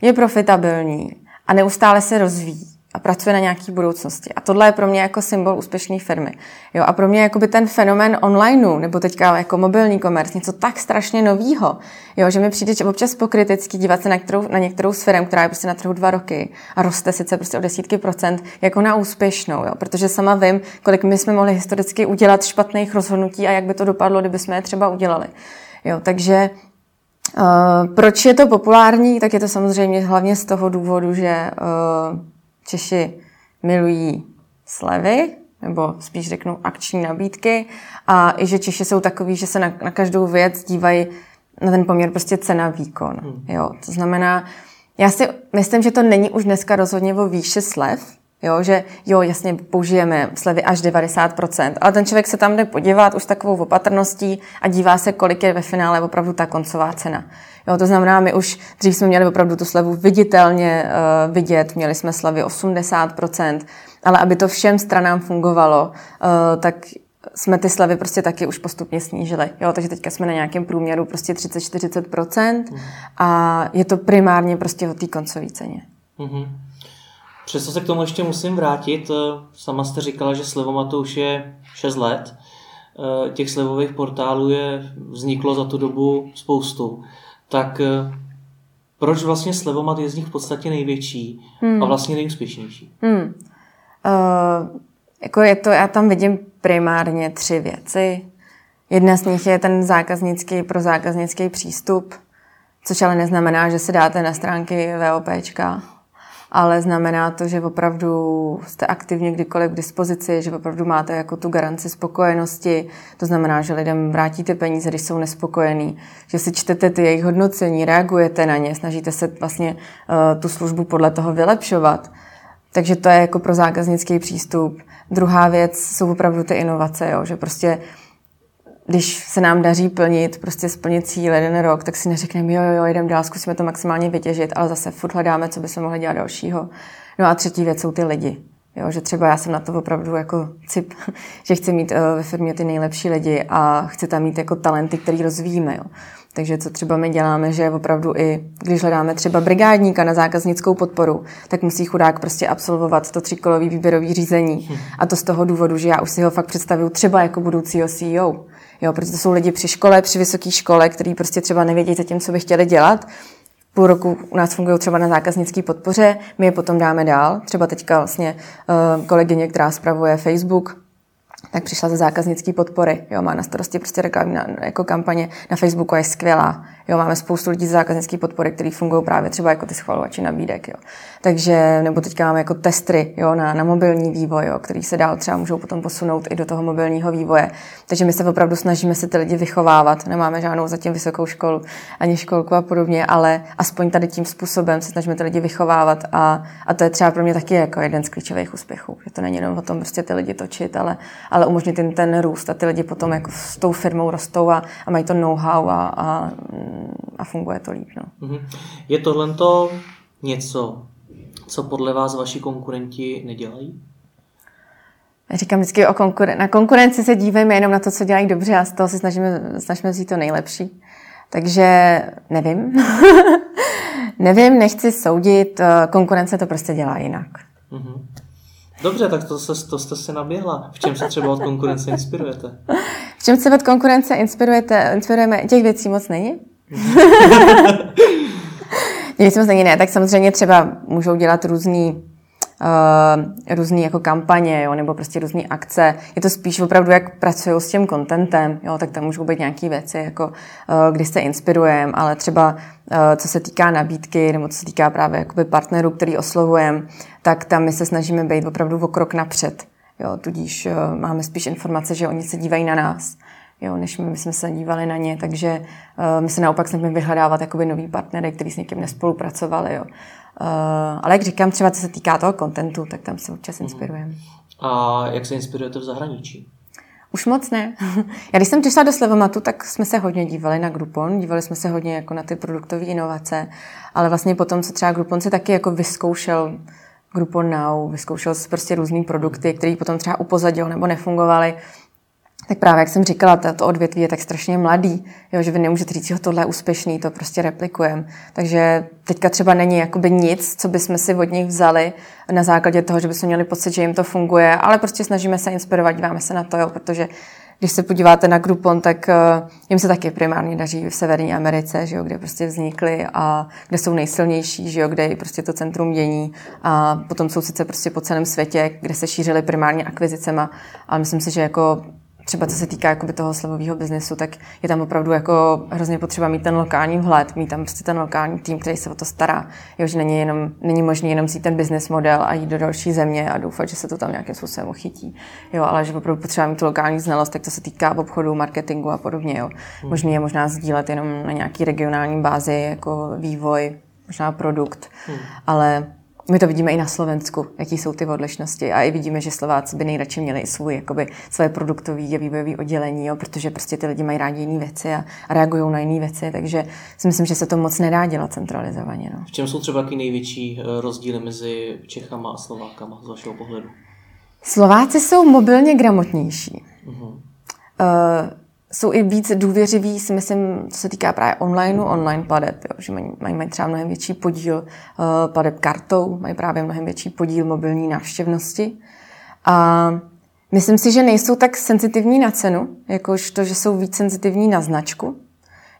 je profitabilní a neustále se rozvíjí pracuje na nějaké budoucnosti. A tohle je pro mě jako symbol úspěšné firmy. Jo, a pro mě by ten fenomén onlineu, nebo teďka jako mobilní komerc, něco tak strašně novýho, jo, že mi přijde že občas pokriticky dívat se na, kterou, na některou firm, která je prostě na trhu dva roky a roste sice prostě o desítky procent, jako na úspěšnou, jo, protože sama vím, kolik my jsme mohli historicky udělat špatných rozhodnutí a jak by to dopadlo, kdyby jsme je třeba udělali. Jo, takže Uh, proč je to populární? Tak je to samozřejmě hlavně z toho důvodu, že uh, Češi milují slevy, nebo spíš řeknu akční nabídky a i že Češi jsou takový, že se na, na každou věc dívají na ten poměr prostě cena výkon. Hmm. Jo, to znamená, já si myslím, že to není už dneska rozhodně o výši slev, Jo, že jo, jasně použijeme slevy až 90%, ale ten člověk se tam jde podívat už takovou opatrností a dívá se, kolik je ve finále opravdu ta koncová cena. Jo, to znamená, my už dřív jsme měli opravdu tu slevu viditelně uh, vidět, měli jsme slevy 80%, ale aby to všem stranám fungovalo, uh, tak jsme ty slevy prostě taky už postupně snížili. Jo, takže teďka jsme na nějakém průměru prostě 30-40% mm. a je to primárně prostě o té koncové ceně. Mm-hmm. Přesto se k tomu ještě musím vrátit. Eh, sama jste říkala, že Slevomatu už je 6 let. Těch slevových portálů je vzniklo za tu dobu spoustu tak eh, proč vlastně Slevomat je z nich v podstatě největší hmm. a vlastně nejúspěšnější? Hmm. Uh, jako je to, já tam vidím primárně tři věci. Jedna z nich je ten zákaznický, pro zákaznický přístup, což ale neznamená, že se dáte na stránky VOPčka ale znamená to, že opravdu jste aktivně kdykoliv k dispozici, že opravdu máte jako tu garanci spokojenosti, to znamená, že lidem vrátíte peníze, když jsou nespokojení, že si čtete ty jejich hodnocení, reagujete na ně, snažíte se vlastně uh, tu službu podle toho vylepšovat. Takže to je jako pro zákaznický přístup. Druhá věc jsou opravdu ty inovace, jo, že prostě když se nám daří plnit, prostě splnit cíl jeden rok, tak si neřekneme, jo, jo, jo, jdem dál, zkusíme to maximálně vytěžit, ale zase furt hledáme, co by se mohli dělat dalšího. No a třetí věc jsou ty lidi. Jo, že třeba já jsem na to opravdu jako cip, že chci mít uh, ve firmě ty nejlepší lidi a chci tam mít jako talenty, který rozvíjíme. Jo. Takže co třeba my děláme, že opravdu i, když hledáme třeba brigádníka na zákaznickou podporu, tak musí chudák prostě absolvovat to tříkolový výběrový řízení. A to z toho důvodu, že já už si ho fakt představuju třeba jako budoucího CEO. Jo, protože to jsou lidi při škole, při vysoké škole, kteří prostě třeba nevědí zatím, co by chtěli dělat. Půl roku u nás fungují třeba na zákaznické podpoře, my je potom dáme dál. Třeba teďka vlastně uh, kolegyně, která spravuje Facebook, tak přišla ze zákaznické podpory. Jo, má na starosti prostě reklamní jako kampaně na Facebooku a je skvělá. Jo, máme spoustu lidí z zákaznické podpory, kteří fungují právě třeba jako ty schvalovači nabídek. Jo. Takže, nebo teďka máme jako testry jo, na, na mobilní vývoj, jo, který se dál třeba můžou potom posunout i do toho mobilního vývoje. Takže my se opravdu snažíme se ty lidi vychovávat. Nemáme žádnou zatím vysokou školu ani školku a podobně, ale aspoň tady tím způsobem se snažíme ty lidi vychovávat a, a to je třeba pro mě taky jako jeden z klíčových úspěchů. Že to není jenom o tom prostě ty lidi točit, ale, ale umožnit jim ten růst a ty lidi potom jako s tou firmou rostou a, a mají to know-how a, a a funguje to líp. No. Mhm. Je tohle to něco, co podle vás vaši konkurenti nedělají? Já říkám vždycky o konkuren- na konkurenci se dívejme jenom na to, co dělají dobře a z toho se snažíme, snažíme vzít to nejlepší. Takže nevím. nevím, nechci soudit, konkurence to prostě dělá jinak. Mm-hmm. Dobře, tak to, se, to jste se naběhla. V čem se třeba od konkurence inspirujete? V čem se od konkurence inspirujete? Inspirujeme? Těch věcí moc není. Moc není, ne. Tak samozřejmě třeba můžou dělat různý uh, různý jako kampaně, jo, nebo prostě různé akce. Je to spíš opravdu, jak pracují s tím contentem, jo, tak tam můžou být nějaké věci, jako uh, kdy se inspirujeme, ale třeba uh, co se týká nabídky, nebo co se týká právě jakoby partnerů, který oslovujeme, tak tam my se snažíme být opravdu o krok napřed. Jo, tudíž máme spíš informace, že oni se dívají na nás, jo, než my, my jsme se dívali na ně, takže uh, my se naopak snažíme vyhledávat jakoby nový partnery, kteří s někým nespolupracovali. Jo. Uh, ale jak říkám, třeba co se týká toho kontentu, tak tam se občas mhm. inspirujeme. A jak se inspirujete v zahraničí? Už moc ne. Já když jsem přišla do Slevomatu, tak jsme se hodně dívali na Groupon, dívali jsme se hodně jako na ty produktové inovace, ale vlastně potom, co třeba Groupon se taky jako vyzkoušel Groupon Now, vyzkoušel prostě různé produkty, které potom třeba upozadil nebo nefungovaly, tak právě, jak jsem říkala, to, odvětví je tak strašně mladý, jo, že vy nemůžete říct, že tohle je úspěšný, to prostě replikujeme. Takže teďka třeba není jakoby nic, co bychom si od nich vzali na základě toho, že bychom měli pocit, že jim to funguje, ale prostě snažíme se inspirovat, díváme se na to, jo, protože když se podíváte na Groupon, tak uh, jim se taky primárně daří v Severní Americe, že jo, kde prostě vznikly a kde jsou nejsilnější, že jo, kde je prostě to centrum dění a potom jsou sice prostě po celém světě, kde se šířily primárně akvizicema, ale myslím si, že jako třeba co se týká jakoby toho slevového biznesu, tak je tam opravdu jako hrozně potřeba mít ten lokální vhled, mít tam prostě ten lokální tým, který se o to stará. Jo, že není, jenom, není možné jenom vzít ten business model a jít do další země a doufat, že se to tam nějakým způsobem uchytí. Jo, ale že opravdu potřeba mít tu lokální znalost, tak to se týká obchodu, marketingu a podobně. Jo. Hmm. Možný je možná sdílet jenom na nějaký regionální bázi, jako vývoj, možná produkt, hmm. ale my to vidíme i na Slovensku, jaký jsou ty odlišnosti a i vidíme, že Slováci by nejradši měli i svůj, jakoby, své produktové a vývojové oddělení, jo, protože prostě ty lidi mají rádi jiné věci a, a reagují na jiné věci, takže si myslím, že se to moc nedá dělat centralizovaně. No. V čem jsou třeba ty největší eh, rozdíly mezi Čechama a Slovákama z vašeho pohledu? Slováci jsou mobilně gramotnější. Uh-huh. Uh, jsou i víc důvěřiví, si myslím, co se týká právě online, online plateb, jo, že mají, mají, třeba mnohem větší podíl uh, plateb kartou, mají právě mnohem větší podíl mobilní návštěvnosti. A myslím si, že nejsou tak senzitivní na cenu, jakož to, že jsou víc senzitivní na značku.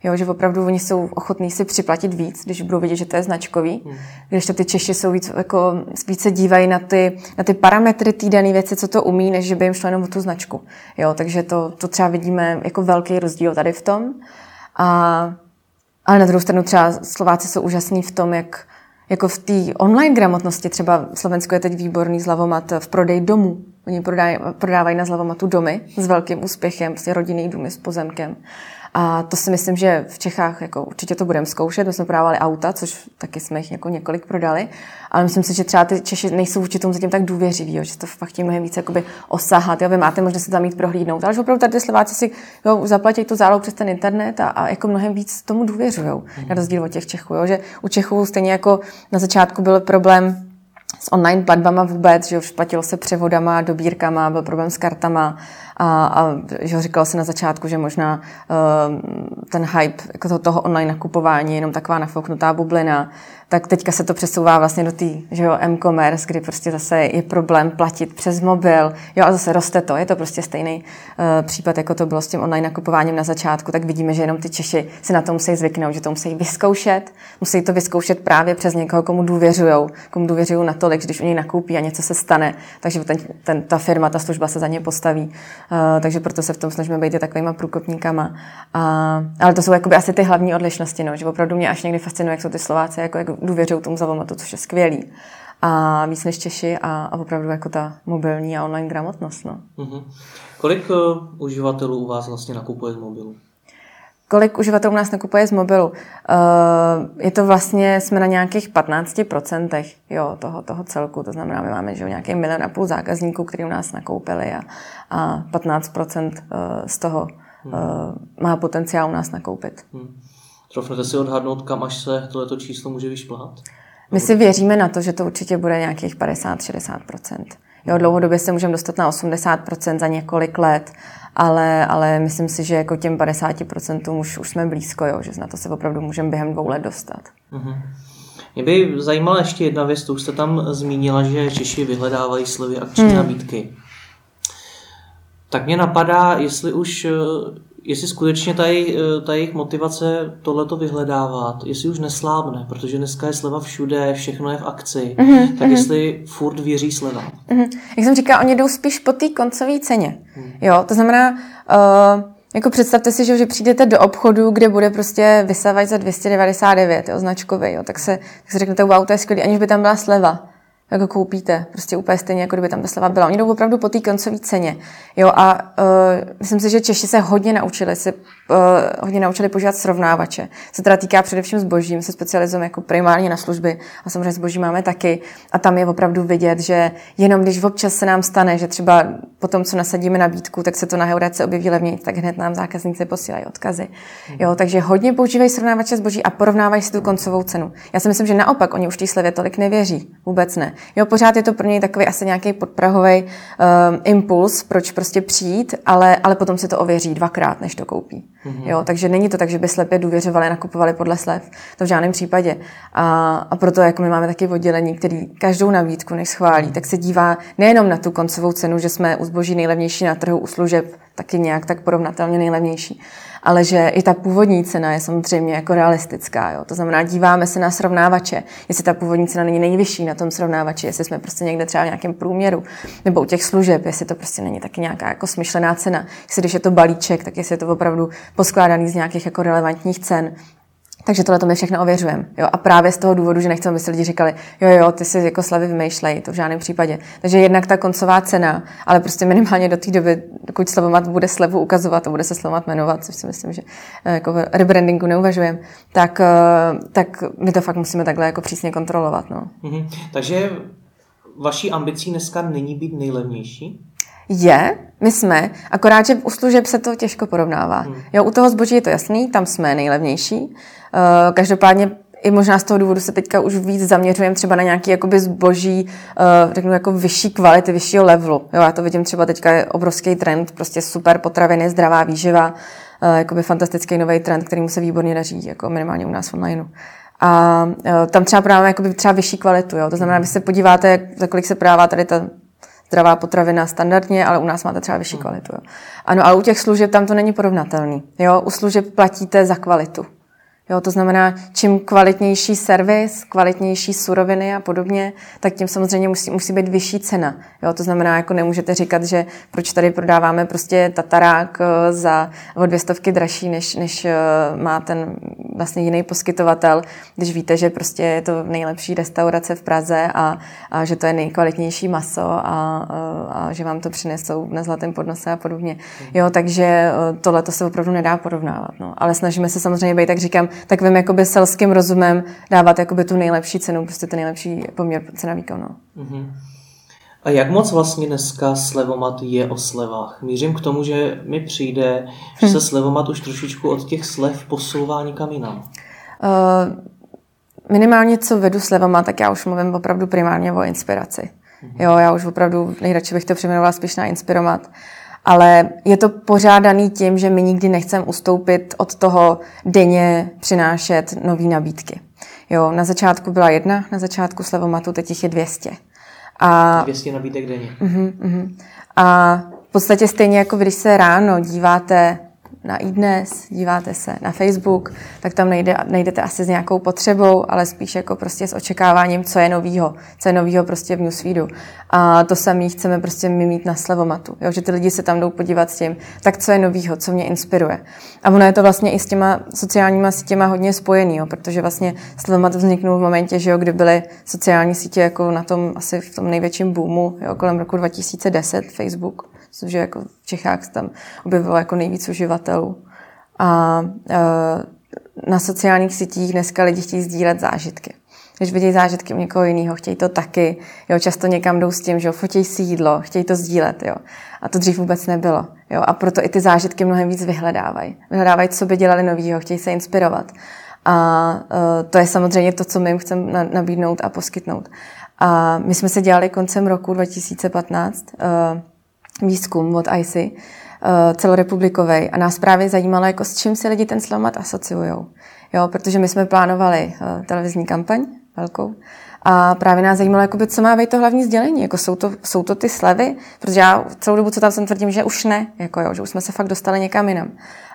Jo, že opravdu oni jsou ochotní si připlatit víc, když budou vědět, že to je značkový. Hmm. Když to ty Češi jsou víc, jako, více dívají na ty, na ty parametry té dané věci, co to umí, než že by jim šlo jenom o tu značku. Jo, takže to, to třeba vidíme jako velký rozdíl tady v tom. A, ale na druhou stranu třeba Slováci jsou úžasní v tom, jak jako v té online gramotnosti, třeba v Slovensku je teď výborný zlavomat v prodej domů. Oni prodávají, prodávají na zlavomatu domy s velkým úspěchem, prostě rodinný domy s pozemkem. A to si myslím, že v Čechách jako určitě to budeme zkoušet. My jsme prodávali auta, což taky jsme jich jako několik prodali. Ale myslím si, že třeba ty Češi nejsou vůči tomu zatím tak důvěřiví, jo, že to fakt chtějí mnohem více jakoby osahat. Jo, vy máte možnost se tam mít prohlídnout. Ale že opravdu tady Slováci si jo, zaplatí tu zálohu přes ten internet a, a jako mnohem víc tomu důvěřují. Mm. Na rozdíl od těch Čechů. Jo, že u Čechů stejně jako na začátku byl problém s online platbama vůbec, že jo, platilo se převodama, dobírkama, byl problém s kartama a, a že říkalo se na začátku, že možná uh, ten hype jako toho, toho online nakupování je jenom taková nafouknutá bublina, tak teďka se to přesouvá vlastně do té m-commerce, kdy prostě zase je problém platit přes mobil. Jo, a zase roste to, je to prostě stejný uh, případ, jako to bylo s tím online nakupováním na začátku, tak vidíme, že jenom ty Češi si na to musí zvyknout, že to musí vyzkoušet, musí to vyzkoušet právě přes někoho, komu důvěřují, komu důvěřují natolik, že když u něj nakoupí a něco se stane, takže ten, ten, ta firma, ta služba se za ně postaví. Uh, takže proto se v tom snažíme být takovýma průkopníkama. Uh, ale to jsou jakoby asi ty hlavní odlišnosti, no, že opravdu mě až někdy fascinuje, jak jsou ty Slováci, jako, jak důvěřují tomu Zavomatu, což je skvělý. A víc než Češi a, a opravdu jako ta mobilní a online gramotnost. No. Mm-hmm. Kolik uh, uživatelů u vás vlastně nakupuje z mobilu? Kolik uživatelů nás nakupuje z mobilu? Uh, je to vlastně, jsme na nějakých 15% jo, toho, toho celku, to znamená, my máme že, nějaký milion a půl zákazníků, kteří u nás nakoupili a, a 15% uh, z toho uh, má potenciál u nás nakoupit. Hmm. Trofnete si odhadnout, kam až se tohleto číslo může vyšplhat? My si věříme na to, že to určitě bude nějakých 50-60%. Jo, dlouhodobě se můžeme dostat na 80% za několik let, ale, ale myslím si, že jako těm 50% už, už jsme blízko, jo, že na to se opravdu můžeme během dvou let dostat. Uh-huh. Mě by zajímala ještě jedna věc, to už jste tam zmínila, že Češi vyhledávají slevy akční hmm. nabídky. Tak mě napadá, jestli už jestli skutečně ta, jejich, eh, ta jejich motivace tohleto vyhledávat, jestli už neslábne, protože dneska je sleva všude, všechno je v akci, mm-hmm, tak mm-hmm. jestli furt věří sleva. Mm-hmm. Jak jsem říkala, oni jdou spíš po té koncové ceně. Mm. Jo, to znamená, uh, jako představte si, že, že přijdete do obchodu, kde bude prostě vysávat za 299, jo, značkový, jo, tak se, tak se řeknete, wow, to je skvělý, aniž by tam byla sleva. Jako koupíte. Prostě úplně stejně, jako kdyby tam ta sleva byla. Oni jdou opravdu po té koncové ceně. Jo, a uh, myslím si, že Češi se hodně naučili, si, uh, hodně naučili používat srovnávače. Se teda týká především zboží. My se specializujeme jako primárně na služby a samozřejmě zboží máme taky. A tam je opravdu vidět, že jenom když občas se nám stane, že třeba po tom, co nasadíme nabídku, tak se to na Heurece objeví levněji, tak hned nám zákazníci posílají odkazy. Jo, takže hodně používají srovnávače zboží a porovnávají si tu koncovou cenu. Já si myslím, že naopak oni už té slevě tolik nevěří. Vůbec ne. Jo, pořád je to pro něj takový asi nějaký podprahový um, impuls, proč prostě přijít, ale, ale potom si to ověří dvakrát, než to koupí. Mm-hmm. Jo, takže není to tak, že by slepě důvěřovali a nakupovali podle slev. To v žádném případě. A, a proto jako my máme taky oddělení, který každou nabídku, než schválí, tak se dívá nejenom na tu koncovou cenu, že jsme u zboží nejlevnější na trhu, u služeb taky nějak tak porovnatelně nejlevnější, ale že i ta původní cena je samozřejmě jako realistická. Jo? To znamená, díváme se na srovnávače, jestli ta původní cena není nejvyšší na tom srovnávači, jestli jsme prostě někde třeba v nějakém průměru, nebo u těch služeb, jestli to prostě není taky nějaká jako smyšlená cena. Jestli když je to balíček, tak jestli je to opravdu poskládaný z nějakých jako relevantních cen. Takže tohle to my všechno ověřujeme. Jo? A právě z toho důvodu, že nechceme, aby si lidi říkali, jo, jo, ty si jako slavy vymýšlej, to v žádném případě. Takže jednak ta koncová cena, ale prostě minimálně do té doby, dokud slevomat bude slevu ukazovat a bude se slevomat jmenovat, což si myslím, že eh, jako v rebrandingu neuvažujeme, tak, eh, tak my to fakt musíme takhle jako přísně kontrolovat. No. Mm-hmm. Takže vaší ambicí dneska není být nejlevnější? Je, my jsme, akorát, že u služeb se to těžko porovnává. Hmm. Jo, u toho zboží je to jasný, tam jsme nejlevnější. Uh, každopádně i možná z toho důvodu se teďka už víc zaměřujeme třeba na nějaký jakoby zboží, uh, řeknu jako vyšší kvality, vyššího levelu. Jo, já to vidím třeba teďka je obrovský trend, prostě super potraviny, zdravá výživa, uh, jakoby fantastický nový trend, který mu se výborně daří, jako minimálně u nás online. A tam třeba právě jakoby třeba vyšší kvalitu. Jo? To znamená, vy se podíváte, jak, za kolik se prává tady ta zdravá potravina standardně, ale u nás máte třeba vyšší kvalitu. Jo. Ano, ale u těch služeb tam to není porovnatelný. Jo, u služeb platíte za kvalitu. Jo, to znamená, čím kvalitnější servis, kvalitnější suroviny a podobně, tak tím samozřejmě musí, musí být vyšší cena. Jo, to znamená, jako nemůžete říkat, že proč tady prodáváme prostě tatarák eh, za o dvě stovky dražší, než, než eh, má ten vlastně jiný poskytovatel, když víte, že prostě je to nejlepší restaurace v Praze a, a že to je nejkvalitnější maso a, a, a že vám to přinesou na zlatém podnose a podobně. Jo, takže eh, tohle to se opravdu nedá porovnávat. No. Ale snažíme se samozřejmě být, tak říkám, tak vím jakoby selským rozumem dávat jakoby tu nejlepší cenu, prostě ten nejlepší poměr cena výkon. No. Mm-hmm. A jak moc vlastně dneska slevomat je o slevách? Mířím k tomu, že mi přijde, že se hm. slevomat už trošičku od těch slev posouvá někam jinam. Uh, minimálně co vedu slevama, tak já už mluvím opravdu primárně o inspiraci. Mm-hmm. Jo, já už opravdu nejradši bych to přejmenovala spíš na inspirovat. Ale je to pořádaný tím, že my nikdy nechceme ustoupit od toho denně přinášet nové nabídky. Jo, na začátku byla jedna, na začátku slevomatu, teď jich je 200. A, 200 nabídek denně. Uh-huh, uh-huh. A v podstatě stejně jako když se ráno díváte na iDnes, díváte se na Facebook, tak tam nejde, nejdete asi s nějakou potřebou, ale spíš jako prostě s očekáváním, co je novýho, co je novýho prostě v newsfeedu. A to samé chceme prostě my mít na slevomatu, jo? že ty lidi se tam jdou podívat s tím, tak co je novýho, co mě inspiruje. A ono je to vlastně i s těma sociálníma sítěma hodně spojený, jo? protože vlastně slevomat vzniknul v momentě, že jo, kdy byly sociální sítě jako na tom asi v tom největším boomu, jo? kolem roku 2010, Facebook což je jako v Čechách tam objevilo jako nejvíc uživatelů. A e, na sociálních sítích dneska lidi chtějí sdílet zážitky. Když vidí zážitky u někoho jiného, chtějí to taky. Jo, často někam jdou s tím, že fotí si jídlo, chtějí to sdílet. Jo. A to dřív vůbec nebylo. Jo. A proto i ty zážitky mnohem víc vyhledávají. Vyhledávají, co by dělali novýho, chtějí se inspirovat. A uh, to je samozřejmě to, co my jim chceme na, nabídnout a poskytnout. A my jsme se dělali koncem roku 2015 uh, výzkum od ICI, eh, celorepublikový a nás právě zajímalo, jako s čím si lidi ten slomat asociují. Jo, protože my jsme plánovali eh, televizní kampaň velkou a právě nás zajímalo, jakoby, co má být to hlavní sdělení. Jako jsou, to, jsou to ty slevy, protože já celou dobu, co tam jsem tvrdím, že už ne, jako jo, že už jsme se fakt dostali někam jinam.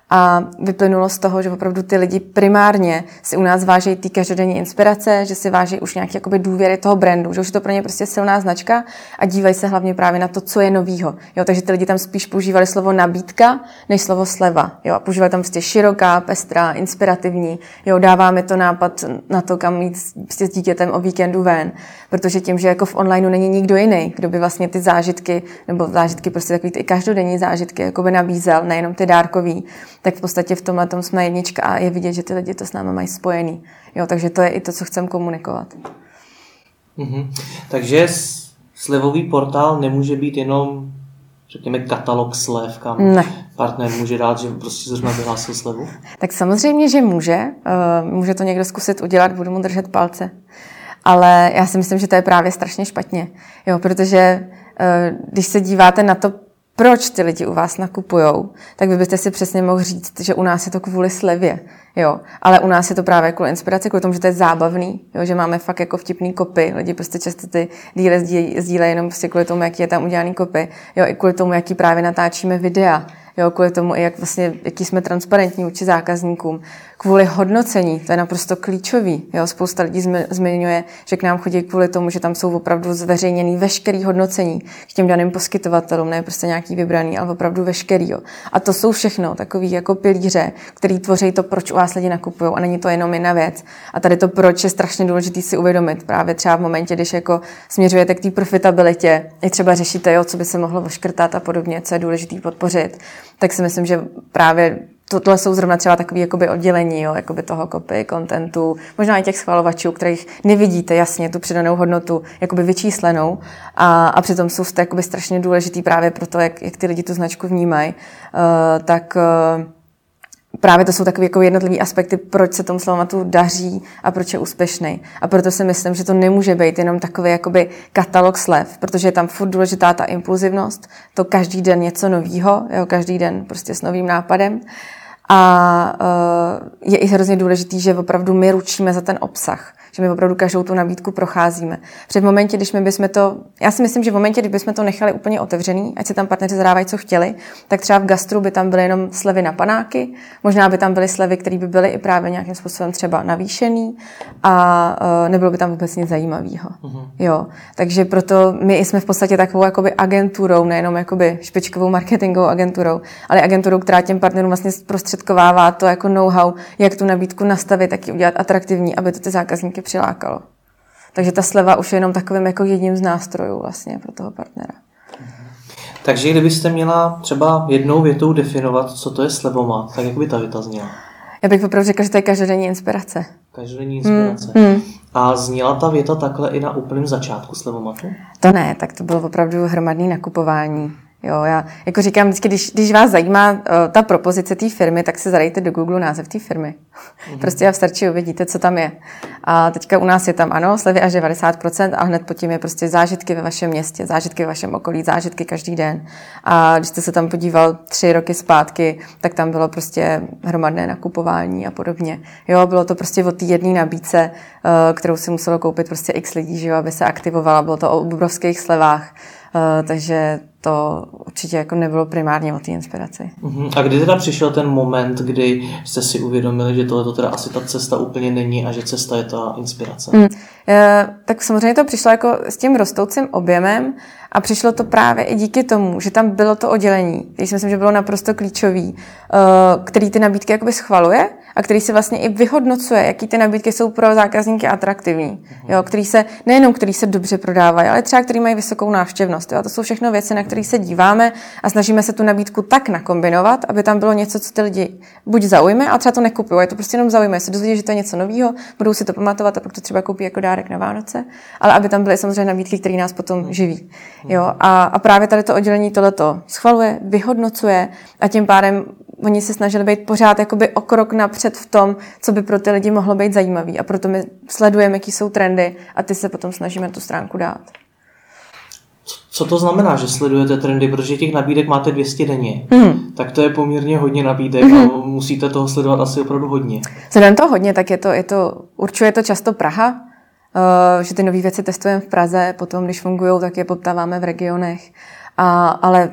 A vyplynulo z toho, že opravdu ty lidi primárně si u nás vážejí ty každodenní inspirace, že si váží už nějaké jakoby důvěry toho brandu, že už je to pro ně prostě silná značka a dívají se hlavně právě na to, co je novýho. Jo, takže ty lidi tam spíš používali slovo nabídka než slovo sleva. Jo, a používali tam prostě široká, pestrá, inspirativní. Jo, dáváme to nápad na to, kam jít prostě s dítětem o víkendu ven, protože tím, že jako v onlineu není nikdo jiný, kdo by vlastně ty zážitky, nebo zážitky prostě takový ty každodenní zážitky jako by nabízel, nejenom ty dárkový, tak v podstatě v tomhle tom jsme jednička a je vidět, že ty lidi to s námi mají spojený. Jo, takže to je i to, co chcem komunikovat. Mm-hmm. Takže slevový portál nemůže být jenom řekněme, katalog slev, kam ne. partner může dát, že prostě zrovna vyhlásil slevu? Tak samozřejmě, že může. Uh, může to někdo zkusit udělat, budu mu držet palce. Ale já si myslím, že to je právě strašně špatně. Jo, protože uh, když se díváte na to, proč ty lidi u vás nakupujou, tak vy byste si přesně mohli říct, že u nás je to kvůli slevě. Jo, ale u nás je to právě kvůli inspiraci, kvůli tomu, že to je zábavný, jo, že máme fakt jako vtipný kopy. Lidi prostě často ty díly sdílejí jenom prostě kvůli tomu, jaký je tam udělaný kopy, jo, i kvůli tomu, jaký právě natáčíme videa, jo, kvůli tomu, jak vlastně, jaký jsme transparentní vůči zákazníkům kvůli hodnocení, to je naprosto klíčový. Jo? Spousta lidí zmiňuje, že k nám chodí kvůli tomu, že tam jsou opravdu zveřejněný veškerý hodnocení k těm daným poskytovatelům, ne prostě nějaký vybraný, ale opravdu veškerý. Jo? A to jsou všechno takový jako pilíře, který tvoří to, proč u vás lidi nakupují a není to jenom jedna věc. A tady to, proč je strašně důležité si uvědomit právě třeba v momentě, když jako směřujete k té profitabilitě, i třeba řešíte, jo, co by se mohlo oškrtat a podobně, co je důležité podpořit, tak si myslím, že právě tohle jsou zrovna třeba takové jakoby oddělení jo, jakoby toho kopy, kontentu, možná i těch schvalovačů, kterých nevidíte jasně tu přidanou hodnotu jakoby vyčíslenou. A, a přitom jsou jakoby strašně důležitý právě pro to, jak, jak ty lidi tu značku vnímají, uh, tak uh, právě to jsou takové jako jednotlivé aspekty, proč se tomu Slovamatu daří a proč je úspěšný. A proto si myslím, že to nemůže být jenom takový jakoby katalog slev, protože je tam furt důležitá ta impulzivnost, to každý den něco novýho, jo, každý den prostě s novým nápadem. A uh, je i hrozně důležitý, že opravdu my ručíme za ten obsah že my opravdu každou tu nabídku procházíme. Před momentě, když my bychom to, já si myslím, že v momentě, kdy bychom to nechali úplně otevřený, ať se tam partneři zadávají, co chtěli, tak třeba v gastru by tam byly jenom slevy na panáky, možná by tam byly slevy, které by byly i právě nějakým způsobem třeba navýšený a uh, nebylo by tam vůbec nic zajímavého. Uh-huh. Jo, takže proto my jsme v podstatě takovou jakoby agenturou, nejenom jakoby špičkovou marketingovou agenturou, ale agenturou, která těm partnerům vlastně zprostředkovává to jako know-how, jak tu nabídku nastavit, tak ji udělat atraktivní, aby to ty zákazníky přilákalo. Takže ta sleva už je jenom takovým jako jedním z nástrojů vlastně pro toho partnera. Takže kdybyste měla třeba jednou větou definovat, co to je slevomat, tak jak by ta věta zněla? Já bych opravdu řekla, že to je každodenní inspirace. Každodenní inspirace. Hmm, hmm. A zněla ta věta takhle i na úplném začátku slevomatu? To ne, tak to bylo opravdu hromadné nakupování. Jo, já jako říkám vždycky, když, když vás zajímá uh, ta propozice té firmy, tak se zadejte do Google název té firmy. Mm-hmm. Prostě a v starči uvidíte, co tam je. A teďka u nás je tam, ano, slevy až 90% a hned pod tím je prostě zážitky ve vašem městě, zážitky ve vašem okolí, zážitky každý den. A když jste se tam podíval tři roky zpátky, tak tam bylo prostě hromadné nakupování a podobně. Jo, bylo to prostě o té jedné nabídce, uh, kterou si muselo koupit prostě x lidí, že jo, aby se aktivovala. Bylo to o obrovských slevách. Uh, takže to určitě jako nebylo primárně o té inspiraci. Uh-huh. A kdy teda přišel ten moment, kdy jste si uvědomili, že tohle to teda asi ta cesta úplně není a že cesta je ta inspirace? Hmm. E, tak samozřejmě to přišlo jako s tím rostoucím objemem a přišlo to právě i díky tomu, že tam bylo to oddělení, který si myslím, že bylo naprosto klíčový, eh, který ty nabídky jakoby schvaluje a který se vlastně i vyhodnocuje, jaký ty nabídky jsou pro zákazníky atraktivní. Jo, který se, nejenom který se dobře prodávají, ale třeba který mají vysokou návštěvnost. Jo. A to jsou všechno věci, na které se díváme a snažíme se tu nabídku tak nakombinovat, aby tam bylo něco, co ty lidi buď zaujme, a třeba to nekupují. Je to prostě jenom zaujme, se dozvědí, že to je něco nového, budou si to pamatovat a pak to třeba koupí jako dárek na Vánoce, ale aby tam byly samozřejmě nabídky, které nás potom živí. Jo? A, a právě tady to oddělení tohleto schvaluje, vyhodnocuje a tím pádem oni se snažili být pořád jakoby o krok napřed v tom, co by pro ty lidi mohlo být zajímavý. A proto my sledujeme, jaký jsou trendy a ty se potom snažíme tu stránku dát. Co to znamená, že sledujete trendy, protože těch nabídek máte 200 denně, mm. tak to je poměrně hodně nabídek mm. a mhm. musíte toho sledovat asi opravdu hodně. Sledujeme to hodně, tak je to, je to, určuje to často Praha, Eh, že ty nové věci testujeme v Praze, potom, když fungují, tak je poptáváme v regionech. A, ale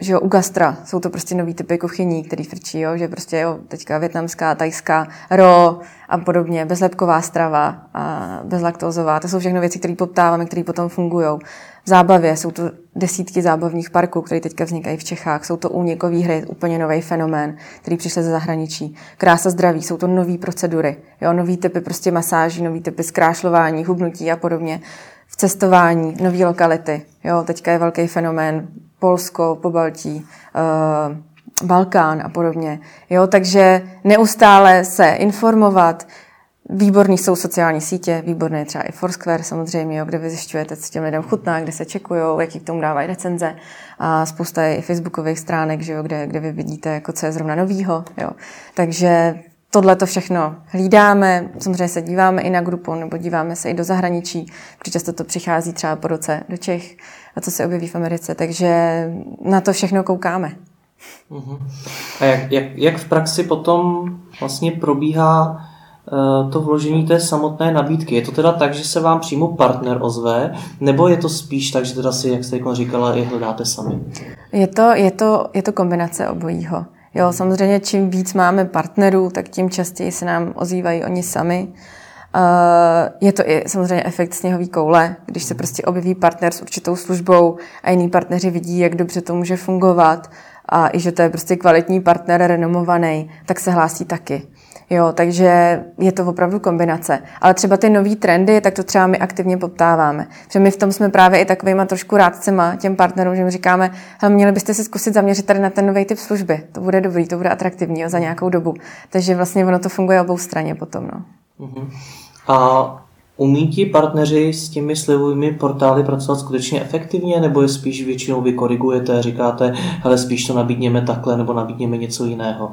že jo, u gastra jsou to prostě nový typy kuchyní, který frčí, jo, že prostě jo, teďka větnamská, tajská, ro a podobně, bezlepková strava a bezlaktózová, to jsou všechno věci, které poptáváme, které potom fungují. V zábavě jsou to desítky zábavních parků, které teďka vznikají v Čechách, jsou to únikové hry, úplně nový fenomén, který přišel ze zahraničí. Krása zdraví, jsou to nové procedury, jo, nový typy prostě masáží, nový typy zkrášlování, hubnutí a podobně v cestování, nové lokality. Jo, teďka je velký fenomén Polsko, Pobaltí, uh, Balkán a podobně. Jo, takže neustále se informovat, Výborný jsou sociální sítě, výborné třeba i Foursquare samozřejmě, jo, kde vy zjišťujete, co těm lidem chutná, kde se čekují, jaký k tomu dávají recenze a spousta je i facebookových stránek, že jo, kde, kde vy vidíte, jako co je zrovna novýho. Jo. Takže tohle to všechno hlídáme, samozřejmě se díváme i na grupu, nebo díváme se i do zahraničí, protože často to přichází třeba po roce do Čech a co se objeví v Americe, takže na to všechno koukáme. Uh-huh. A jak, jak, jak v praxi potom vlastně probíhá uh, to vložení té samotné nabídky? Je to teda tak, že se vám přímo partner ozve, nebo je to spíš tak, že teda si, jak jste jako říkala, je hledáte sami? Je to, je to, je to kombinace obojího. Jo, samozřejmě čím víc máme partnerů, tak tím častěji se nám ozývají oni sami. Je to i samozřejmě efekt sněhový koule, když se prostě objeví partner s určitou službou a jiní partneři vidí, jak dobře to může fungovat a i že to je prostě kvalitní partner, renomovaný, tak se hlásí taky. Jo, takže je to opravdu kombinace. Ale třeba ty nové trendy, tak to třeba my aktivně poptáváme. Protože my v tom jsme právě i takovýma trošku rádcema těm partnerům, že my říkáme, hele, měli byste se zkusit zaměřit tady na ten nový typ služby. To bude dobrý, to bude atraktivní jo, za nějakou dobu. Takže vlastně ono to funguje obou straně potom. No. Uh-huh. A umí ti partneři s těmi slivovými portály pracovat skutečně efektivně, nebo je spíš většinou vy korigujete, říkáte, hele, spíš to nabídněme takhle, nebo nabídněme něco jiného?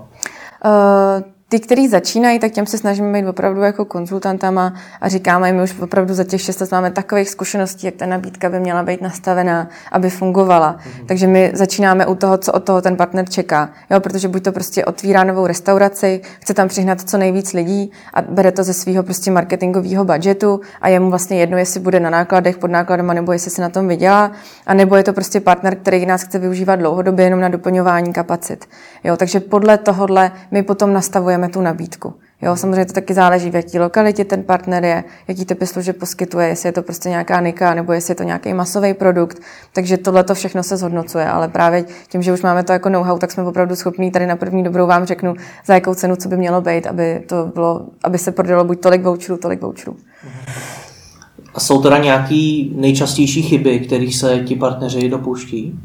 Uh, ty, kteří začínají, tak těm se snažíme být opravdu jako konzultantama a říkáme jim už opravdu za těch šest let máme takových zkušeností, jak ta nabídka by měla být nastavená, aby fungovala. Mm-hmm. Takže my začínáme u toho, co od toho ten partner čeká. Jo, protože buď to prostě otvírá novou restauraci, chce tam přihnat co nejvíc lidí a bere to ze svého prostě marketingového budgetu a je mu vlastně jedno, jestli bude na nákladech, pod nákladama, nebo jestli se na tom vydělá, a nebo je to prostě partner, který nás chce využívat dlouhodobě jenom na doplňování kapacit. Jo, takže podle tohohle my potom nastavujeme nastavujeme tu nabídku. Jo, samozřejmě to taky záleží, v jaký lokalitě ten partner je, jaký typy služeb poskytuje, jestli je to prostě nějaká nika, nebo jestli je to nějaký masový produkt. Takže tohle to všechno se zhodnocuje, ale právě tím, že už máme to jako know-how, tak jsme opravdu schopní tady na první dobrou vám řeknu, za jakou cenu, co by mělo být, aby, to bylo, aby se prodalo buď tolik voucherů, tolik voucherů. A jsou teda nějaký nejčastější chyby, kterých se ti partneři dopouští?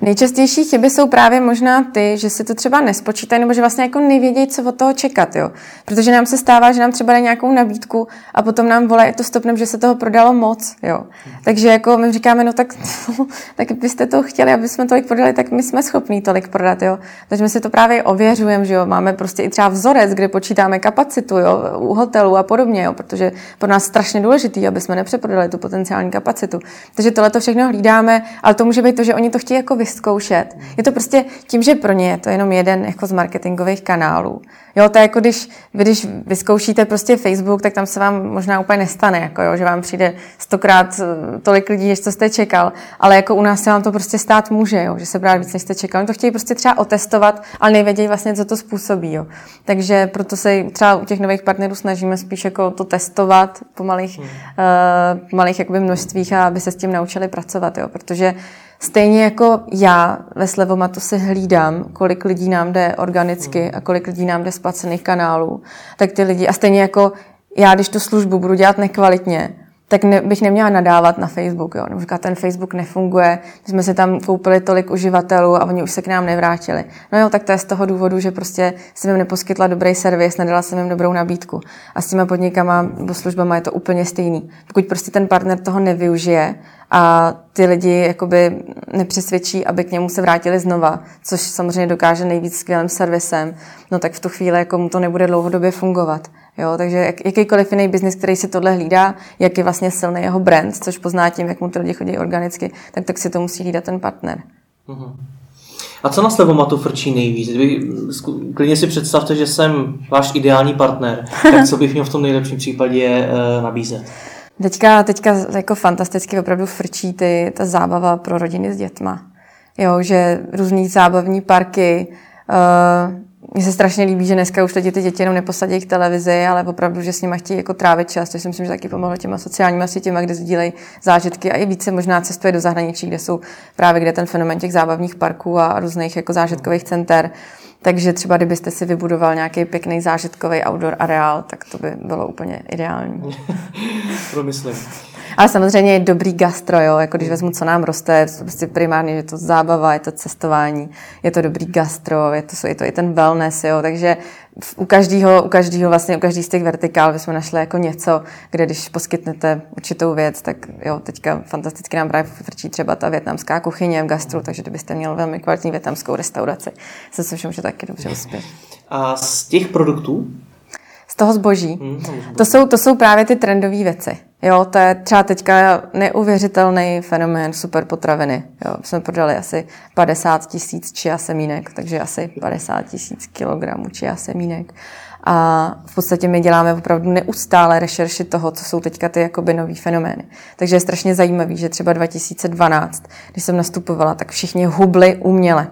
Nejčastější chyby jsou právě možná ty, že si to třeba nespočítají, nebo že vlastně jako nevědějí, co od toho čekat, jo. Protože nám se stává, že nám třeba dají nějakou nabídku a potom nám volají to stopnem, že se toho prodalo moc, jo. Takže jako my říkáme, no tak, tak byste to chtěli, aby jsme tolik prodali, tak my jsme schopní tolik prodat, jo. Takže my si to právě ověřujeme, že jo. Máme prostě i třeba vzorec, kde počítáme kapacitu, jo, u hotelu a podobně, jo, protože pro nás strašně důležitý, aby jsme nepřeprodali tu potenciální kapacitu. Takže tohle to všechno hlídáme, ale to může být to, že oni to chtějí jako vyzkoušet. Je to prostě tím, že pro ně je to jenom jeden jako z marketingových kanálů. Jo, to je jako když, když vyzkoušíte prostě Facebook, tak tam se vám možná úplně nestane, jako jo, že vám přijde stokrát eh, tolik lidí, než co jste čekal, ale jako u nás se vám to prostě stát může, jo, že se brát víc, než jste čekal. Oni to chtějí prostě třeba otestovat, ale nevědějí vlastně, co to způsobí. Jo. Takže proto se třeba u těch nových partnerů snažíme spíš jako to testovat po malých, hmm. uh, malých jakoby množstvích a aby se s tím naučili pracovat, jo, protože Stejně jako já ve Slevomatu si hlídám, kolik lidí nám jde organicky a kolik lidí nám jde z placených kanálů, tak ty lidi, a stejně jako já, když tu službu budu dělat nekvalitně, tak ne, bych neměla nadávat na Facebook. Jo. Nebo říkat, ten Facebook nefunguje, my jsme si tam koupili tolik uživatelů a oni už se k nám nevrátili. No jo, tak to je z toho důvodu, že prostě jsem jim neposkytla dobrý servis, nedala jsem jim dobrou nabídku. A s těma podnikama nebo službama je to úplně stejný. Pokud prostě ten partner toho nevyužije a ty lidi jakoby nepřesvědčí, aby k němu se vrátili znova, což samozřejmě dokáže nejvíc skvělým servisem, no tak v tu chvíli jako mu to nebude dlouhodobě fungovat. Jo, takže jak, jakýkoliv jiný biznis, který si tohle hlídá, jak je vlastně silný jeho brand, což pozná tím, jak mu ty lidi chodí organicky, tak, tak si to musí hlídat ten partner. Uh-huh. A co na Slevomatu frčí nejvíc? Kdyby, klidně si představte, že jsem váš ideální partner, tak co bych měl v tom nejlepším případě e, nabízet? Teďka, teďka jako fantasticky opravdu frčí ty, ta zábava pro rodiny s dětma. jo, že různý zábavní parky, uh, mně se strašně líbí, že dneska už teď ty děti jenom neposadí k televizi, ale opravdu, že s nimi chtějí jako trávit čas, což si myslím, že taky pomohlo těma sociálníma sítěma, kde sdílejí zážitky a i více možná cestuje do zahraničí, kde jsou právě kde ten fenomen těch zábavních parků a různých jako zážitkových center. Takže třeba kdybyste si vybudoval nějaký pěkný zážitkový outdoor areál, tak to by bylo úplně ideální. Promyslím. Ale samozřejmě je dobrý gastro, jo? jako když vezmu, co nám roste, je to prostě primárně, je to zábava, je to cestování, je to dobrý gastro, je to, je to i ten wellness, jo? takže u každého, u každého vlastně, u každý z těch vertikál bychom našli jako něco, kde když poskytnete určitou věc, tak jo, teďka fantasticky nám právě vrčí třeba ta větnamská kuchyně v gastru, takže kdybyste měl velmi kvalitní větnamskou restauraci, se se všem, že taky dobře uspět. A z těch produktů? Toho zboží. Hmm, to, jsou, to jsou právě ty trendové věci. Jo, to je třeba teďka neuvěřitelný fenomén superpotraviny. Jo, jsme prodali asi 50 tisíc čia semínek, takže asi 50 tisíc kilogramů čia semínek. A v podstatě my děláme opravdu neustále rešerši toho, co jsou teďka ty jakoby nový fenomény. Takže je strašně zajímavý, že třeba 2012, když jsem nastupovala, tak všichni hubli uměle.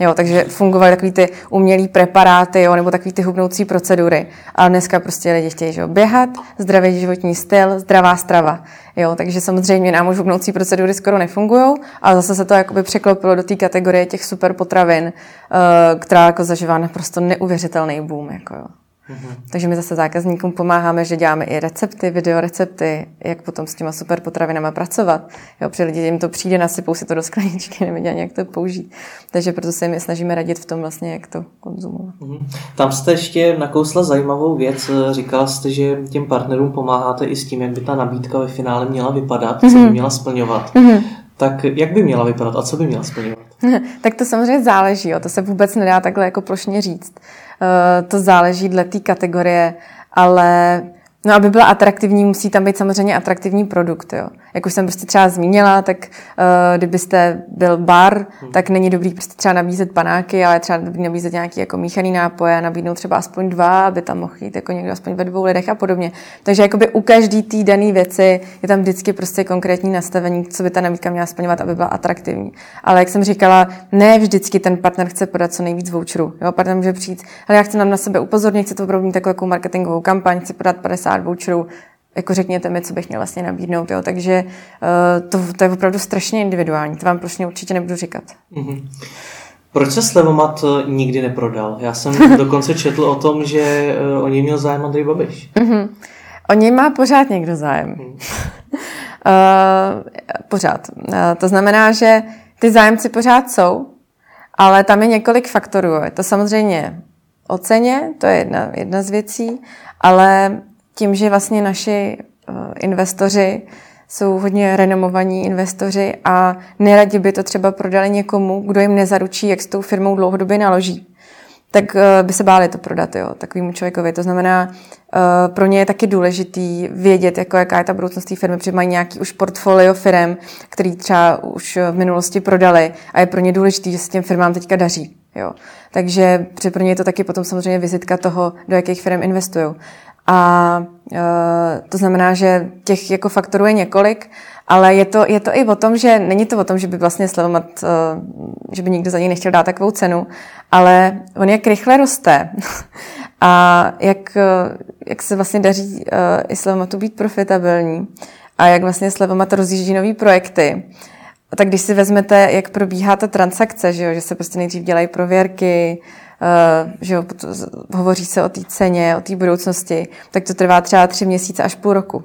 Jo, takže fungovaly takový ty umělý preparáty, jo, nebo takový ty hubnoucí procedury. A dneska prostě lidi chtějí že jo, běhat, zdravý životní styl, zdravá strava. Jo, takže samozřejmě nám už hubnoucí procedury skoro nefungují, ale zase se to jakoby překlopilo do té kategorie těch super potravin, uh, která jako zažívá naprosto neuvěřitelný boom. Jako jo. Mm-hmm. Takže my zase zákazníkům pomáháme, že děláme i recepty, videorecepty, jak potom s těma super potravinama pracovat. Jo, při lidi jim to přijde, nasypou si to do skleničky, nevědí ani, jak to použít. Takže proto se jim snažíme radit v tom vlastně, jak to konzumovat. Mm-hmm. Tam jste ještě nakousla zajímavou věc. Říkala jste, že těm partnerům pomáháte i s tím, jak by ta nabídka ve finále měla vypadat, mm-hmm. co by mhm. měla splňovat. Mm-hmm. Tak jak by měla vypadat a co by měla splňovat? tak to samozřejmě záleží, jo. to se vůbec nedá takhle jako plošně říct. Uh, to záleží dle té kategorie, ale No, aby byla atraktivní, musí tam být samozřejmě atraktivní produkt. Jo. Jak už jsem prostě třeba zmínila, tak uh, kdybyste byl bar, hmm. tak není dobrý prostě třeba nabízet panáky, ale třeba dobrý nabízet nějaký jako míchaný nápoje, nabídnout třeba aspoň dva, aby tam mohl jít jako někdo aspoň ve dvou lidech a podobně. Takže jakoby u každý té dané věci je tam vždycky prostě konkrétní nastavení, co by ta nabídka měla splňovat, aby byla atraktivní. Ale jak jsem říkala, ne vždycky ten partner chce podat co nejvíc voucherů. Jo, partner může přijít, ale já chci nám na sebe upozornit, chci to opravdu mít takovou marketingovou kampaň, chci podat 50 voucherů, jako řekněte mi, co bych měl vlastně nabídnout. Jo. Takže uh, to, to je opravdu strašně individuální. To vám prostě určitě nebudu říkat. Mm-hmm. Proč se Slevomat eh, nikdy neprodal? Já jsem dokonce četl o tom, že uh, o něj měl zájem Andrej Babiš. Mm-hmm. O něj má pořád někdo zájem. Mm. uh, pořád. Uh, to znamená, že ty zájemci pořád jsou, ale tam je několik faktorů. Je to samozřejmě o ceně, to je jedna, jedna z věcí, ale tím, že vlastně naši eh, investoři jsou hodně renomovaní investoři a neradi by to třeba prodali někomu, kdo jim nezaručí, jak s tou firmou dlouhodobě naloží, tak eh, by se báli to prodat jo, takovému člověkovi. To znamená, eh, pro ně je taky důležitý vědět, jako jaká je ta budoucnost té firmy, protože mají nějaký už portfolio firm, který třeba už v minulosti prodali a je pro ně důležitý, že se těm firmám teďka daří. Jo. Takže pro ně je to taky potom samozřejmě vizitka toho, do jakých firm investují. A uh, to znamená, že těch jako faktorů je několik, ale je to, je to i o tom, že není to o tom, že by vlastně Slevomat, uh, že by nikdo za něj nechtěl dát takovou cenu, ale on jak rychle roste a jak, uh, jak se vlastně daří i Slevomatu být profitabilní a jak vlastně Slevomat rozjíždí nové projekty, tak když si vezmete, jak probíhá ta transakce, že, jo, že se prostě nejdřív dělají prověrky, že jo, hovoří se o té ceně, o té budoucnosti, tak to trvá třeba tři měsíce až půl roku.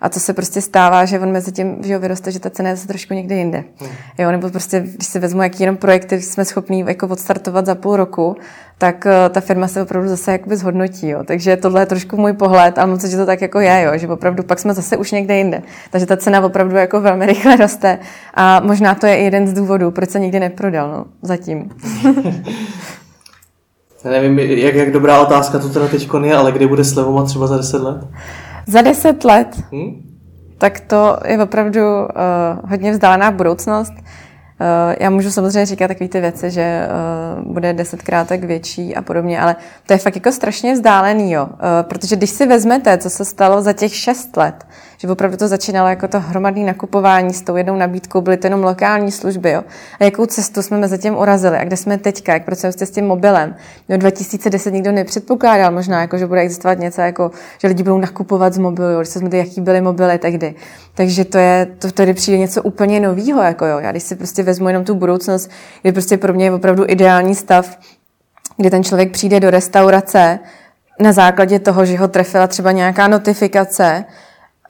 A to se prostě stává, že on mezi tím že jo, vyroste, že ta cena je zase trošku někde jinde. Hmm. Jo, nebo prostě, když si vezmu, jaký jenom projekty jsme schopni jako odstartovat za půl roku, tak uh, ta firma se opravdu zase jakoby zhodnotí. Jo. Takže tohle je trošku můj pohled, ale moc, že to tak jako je, jo, že opravdu pak jsme zase už někde jinde. Takže ta cena opravdu jako velmi rychle roste a možná to je i jeden z důvodů, proč se nikdy neprodal, no, zatím. Já nevím, jak, jak dobrá otázka to teda teď je, ale kdy bude slevovat třeba za 10 let? Za 10 let? Hmm? Tak to je opravdu uh, hodně vzdálená budoucnost. Uh, já můžu samozřejmě říkat takové ty věci, že uh, bude desetkrát tak větší a podobně, ale to je fakt jako strašně vzdálený, jo. Uh, protože když si vezmete, co se stalo za těch šest let, že opravdu to začínalo jako to hromadné nakupování s tou jednou nabídkou, byly to jenom lokální služby, jo. A jakou cestu jsme mezi tím urazili a kde jsme teďka, jak pracujeme s tím mobilem. No 2010 nikdo nepředpokládal možná, jako, že bude existovat něco jako, že lidi budou nakupovat z mobilu, jo. když jsme jaký byly mobily tehdy. Takže to je, to tady přijde něco úplně nového, jako jo. Já když si prostě vezmu jenom tu budoucnost, je prostě pro mě opravdu ideální stav, kdy ten člověk přijde do restaurace na základě toho, že ho trefila třeba nějaká notifikace,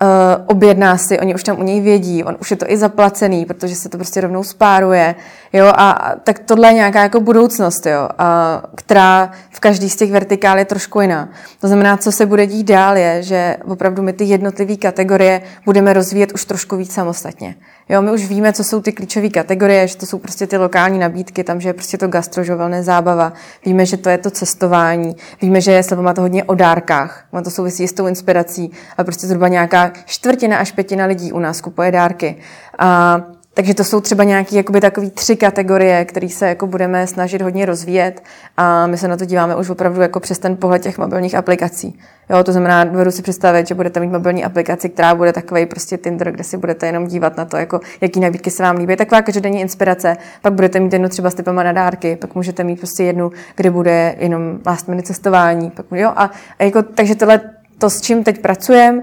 uh, objedná si, oni už tam u něj vědí, on už je to i zaplacený, protože se to prostě rovnou spáruje, jo, a tak tohle je nějaká jako budoucnost, jo, a, která v každý z těch vertikál je trošku jiná. To znamená, co se bude dít dál je, že opravdu my ty jednotlivé kategorie budeme rozvíjet už trošku víc samostatně. Jo, my už víme, co jsou ty klíčové kategorie, že to jsou prostě ty lokální nabídky, tam, že je prostě to gastrožovelné zábava. Víme, že to je to cestování. Víme, že slovo má to hodně o dárkách. Má to souvisí s tou inspirací. A prostě zhruba nějaká čtvrtina až pětina lidí u nás kupuje dárky. A takže to jsou třeba nějaké jakoby takové tři kategorie, které se jako budeme snažit hodně rozvíjet a my se na to díváme už opravdu jako přes ten pohled těch mobilních aplikací. Jo, to znamená, dovedu si představit, že budete mít mobilní aplikaci, která bude takový prostě Tinder, kde si budete jenom dívat na to, jako, jaký nabídky se vám líbí. Taková každodenní inspirace. Pak budete mít jednu třeba s typama na dárky, pak můžete mít prostě jednu, kde bude jenom last minute cestování. Pak, jo, a, a jako, takže tohle, to, s čím teď pracujeme,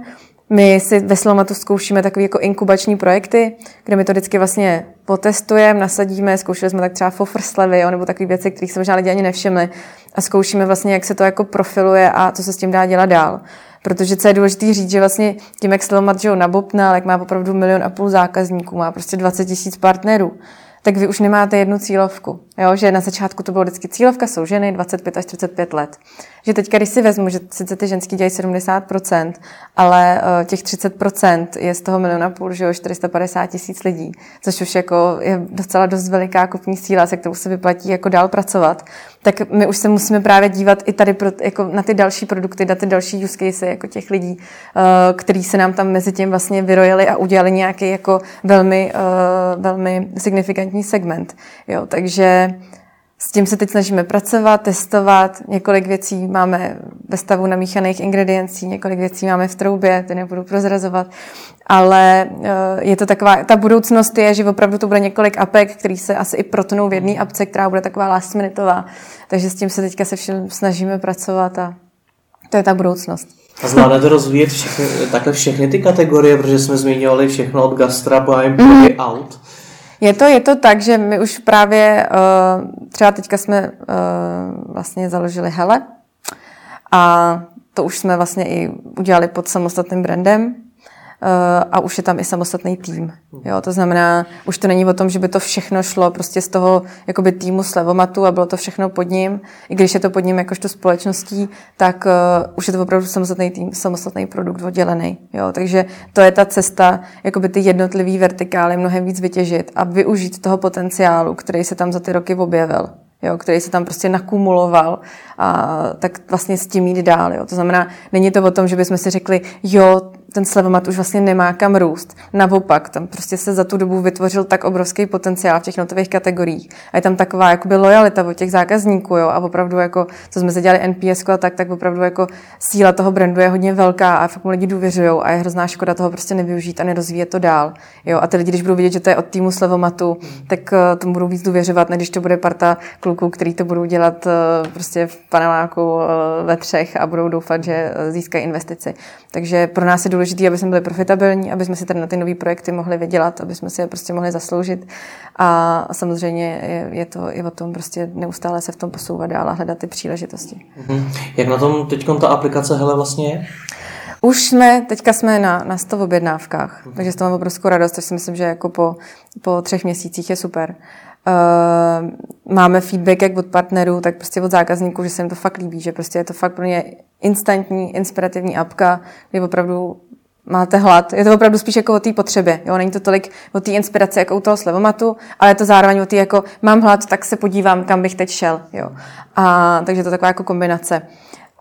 my si ve Slomatu zkoušíme takové jako inkubační projekty, kde my to vždycky vlastně potestujeme, nasadíme, zkoušeli jsme tak třeba fofr slevy, jo, nebo takové věci, kterých se možná lidi ani nevšimli a zkoušíme vlastně, jak se to jako profiluje a co se s tím dá dělat dál. Protože co je důležité říct, že vlastně tím, jak Slomat že nabopnal, jak má opravdu milion a půl zákazníků, má prostě 20 tisíc partnerů, tak vy už nemáte jednu cílovku. Jo? Že na začátku to bylo vždycky cílovka, jsou ženy 25 až 35 let. Že teď, když si vezmu, že sice ty ženský dělají 70%, ale uh, těch 30% je z toho miliona půl, že jo, 450 tisíc lidí, což už jako je docela dost veliká kupní síla, se kterou se vyplatí jako dál pracovat, tak my už se musíme právě dívat i tady pro, jako na ty další produkty, na ty další use case jako těch lidí, uh, který se nám tam mezi tím vlastně vyrojili a udělali nějaký jako velmi, uh, velmi signifikantní segment. Jo, takže s tím se teď snažíme pracovat, testovat. Několik věcí máme ve stavu namíchaných ingrediencí, několik věcí máme v troubě, ty nebudu prozrazovat. Ale eh, je to taková, ta budoucnost je, že opravdu to bude několik apek, který se asi i protnou v jedné apce, která bude taková last minutová. Takže s tím se teďka se všem snažíme pracovat a to je ta budoucnost. A zvládnete rozvíjet všechny, takhle všechny ty kategorie, protože jsme zmiňovali všechno od gastra, buying, mm. out. Je to, je to tak, že my už právě, uh, třeba teďka jsme uh, vlastně založili Hele a to už jsme vlastně i udělali pod samostatným brandem, a už je tam i samostatný tým. Jo, to znamená, už to není o tom, že by to všechno šlo prostě z toho jakoby týmu Slevomatu a bylo to všechno pod ním. I když je to pod ním jakožto společností, tak uh, už je to opravdu samostatný tým, samostatný produkt oddělený. Jo, takže to je ta cesta, jakoby ty jednotlivý vertikály mnohem víc vytěžit a využít toho potenciálu, který se tam za ty roky objevil jo, který se tam prostě nakumuloval, a tak vlastně s tím jít dál. Jo. To znamená, není to o tom, že bychom si řekli, jo, ten slevomat už vlastně nemá kam růst. Naopak, tam prostě se za tu dobu vytvořil tak obrovský potenciál v těch notových kategoriích. A je tam taková jakoby lojalita od těch zákazníků, jo, a opravdu jako, co jsme se dělali NPS a tak, tak opravdu jako síla toho brandu je hodně velká a fakt mu lidi důvěřují a je hrozná škoda toho prostě nevyužít a nerozvíjet to dál. Jo, a ty lidi, když budou vidět, že to je od týmu slevomatu, tak uh, tomu budou víc důvěřovat, než když to bude parta kluků, který to budou dělat uh, prostě v paneláku uh, ve třech a budou doufat, že získají investici. Takže pro nás je důležité aby jsme byli profitabilní, aby jsme si tady na ty nové projekty mohli vydělat, aby jsme si je prostě mohli zasloužit. A samozřejmě je, to i o tom prostě neustále se v tom posouvat dál a hledat ty příležitosti. Mm-hmm. Jak na tom teď ta aplikace Hele vlastně je? Už jsme, teďka jsme na, na 100 objednávkách, mm-hmm. takže z toho mám obrovskou radost, což si myslím, že jako po, po třech měsících je super. Uh, máme feedback jak od partnerů, tak prostě od zákazníků, že se jim to fakt líbí, že prostě je to fakt pro ně instantní, inspirativní apka, kdy opravdu máte hlad. Je to opravdu spíš jako o té potřebě. Jo? Není to tolik o té inspiraci jako u toho slevomatu, ale je to zároveň o té jako mám hlad, tak se podívám, kam bych teď šel. Jo? A, takže to je taková jako kombinace.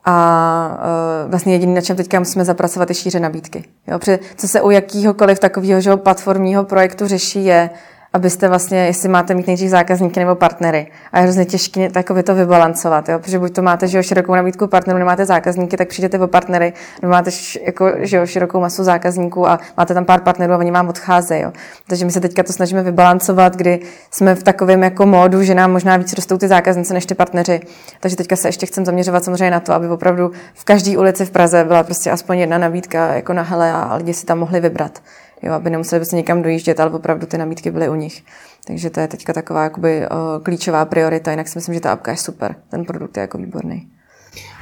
A uh, vlastně jediný, na čem teďka musíme zapracovat, je šíře nabídky. Jo? Protože co se u jakýhokoliv takového platformního projektu řeší, je, abyste vlastně, jestli máte mít nejdřív zákazníky nebo partnery. A je hrozně těžké takový to vybalancovat, jo? protože buď to máte že jo, širokou nabídku partnerů, nemáte zákazníky, tak přijdete o partnery, nebo máte jako, že jo, širokou masu zákazníků a máte tam pár partnerů a oni vám odcházejí. Jo? Takže my se teďka to snažíme vybalancovat, kdy jsme v takovém jako módu, že nám možná víc rostou ty zákazníci než ty partneři. Takže teďka se ještě chcem zaměřovat samozřejmě na to, aby opravdu v každé ulici v Praze byla prostě aspoň jedna nabídka jako na hele a lidi si tam mohli vybrat. Jo, aby nemuseli prostě někam dojíždět, ale opravdu ty nabídky byly u nich. Takže to je teďka taková jakoby, o, klíčová priorita, jinak si myslím, že ta apka je super. Ten produkt je jako výborný.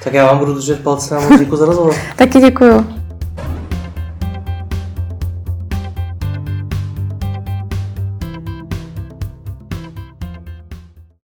Tak já vám budu držet palce a moc děkuji za rozhovor. Taky děkuju.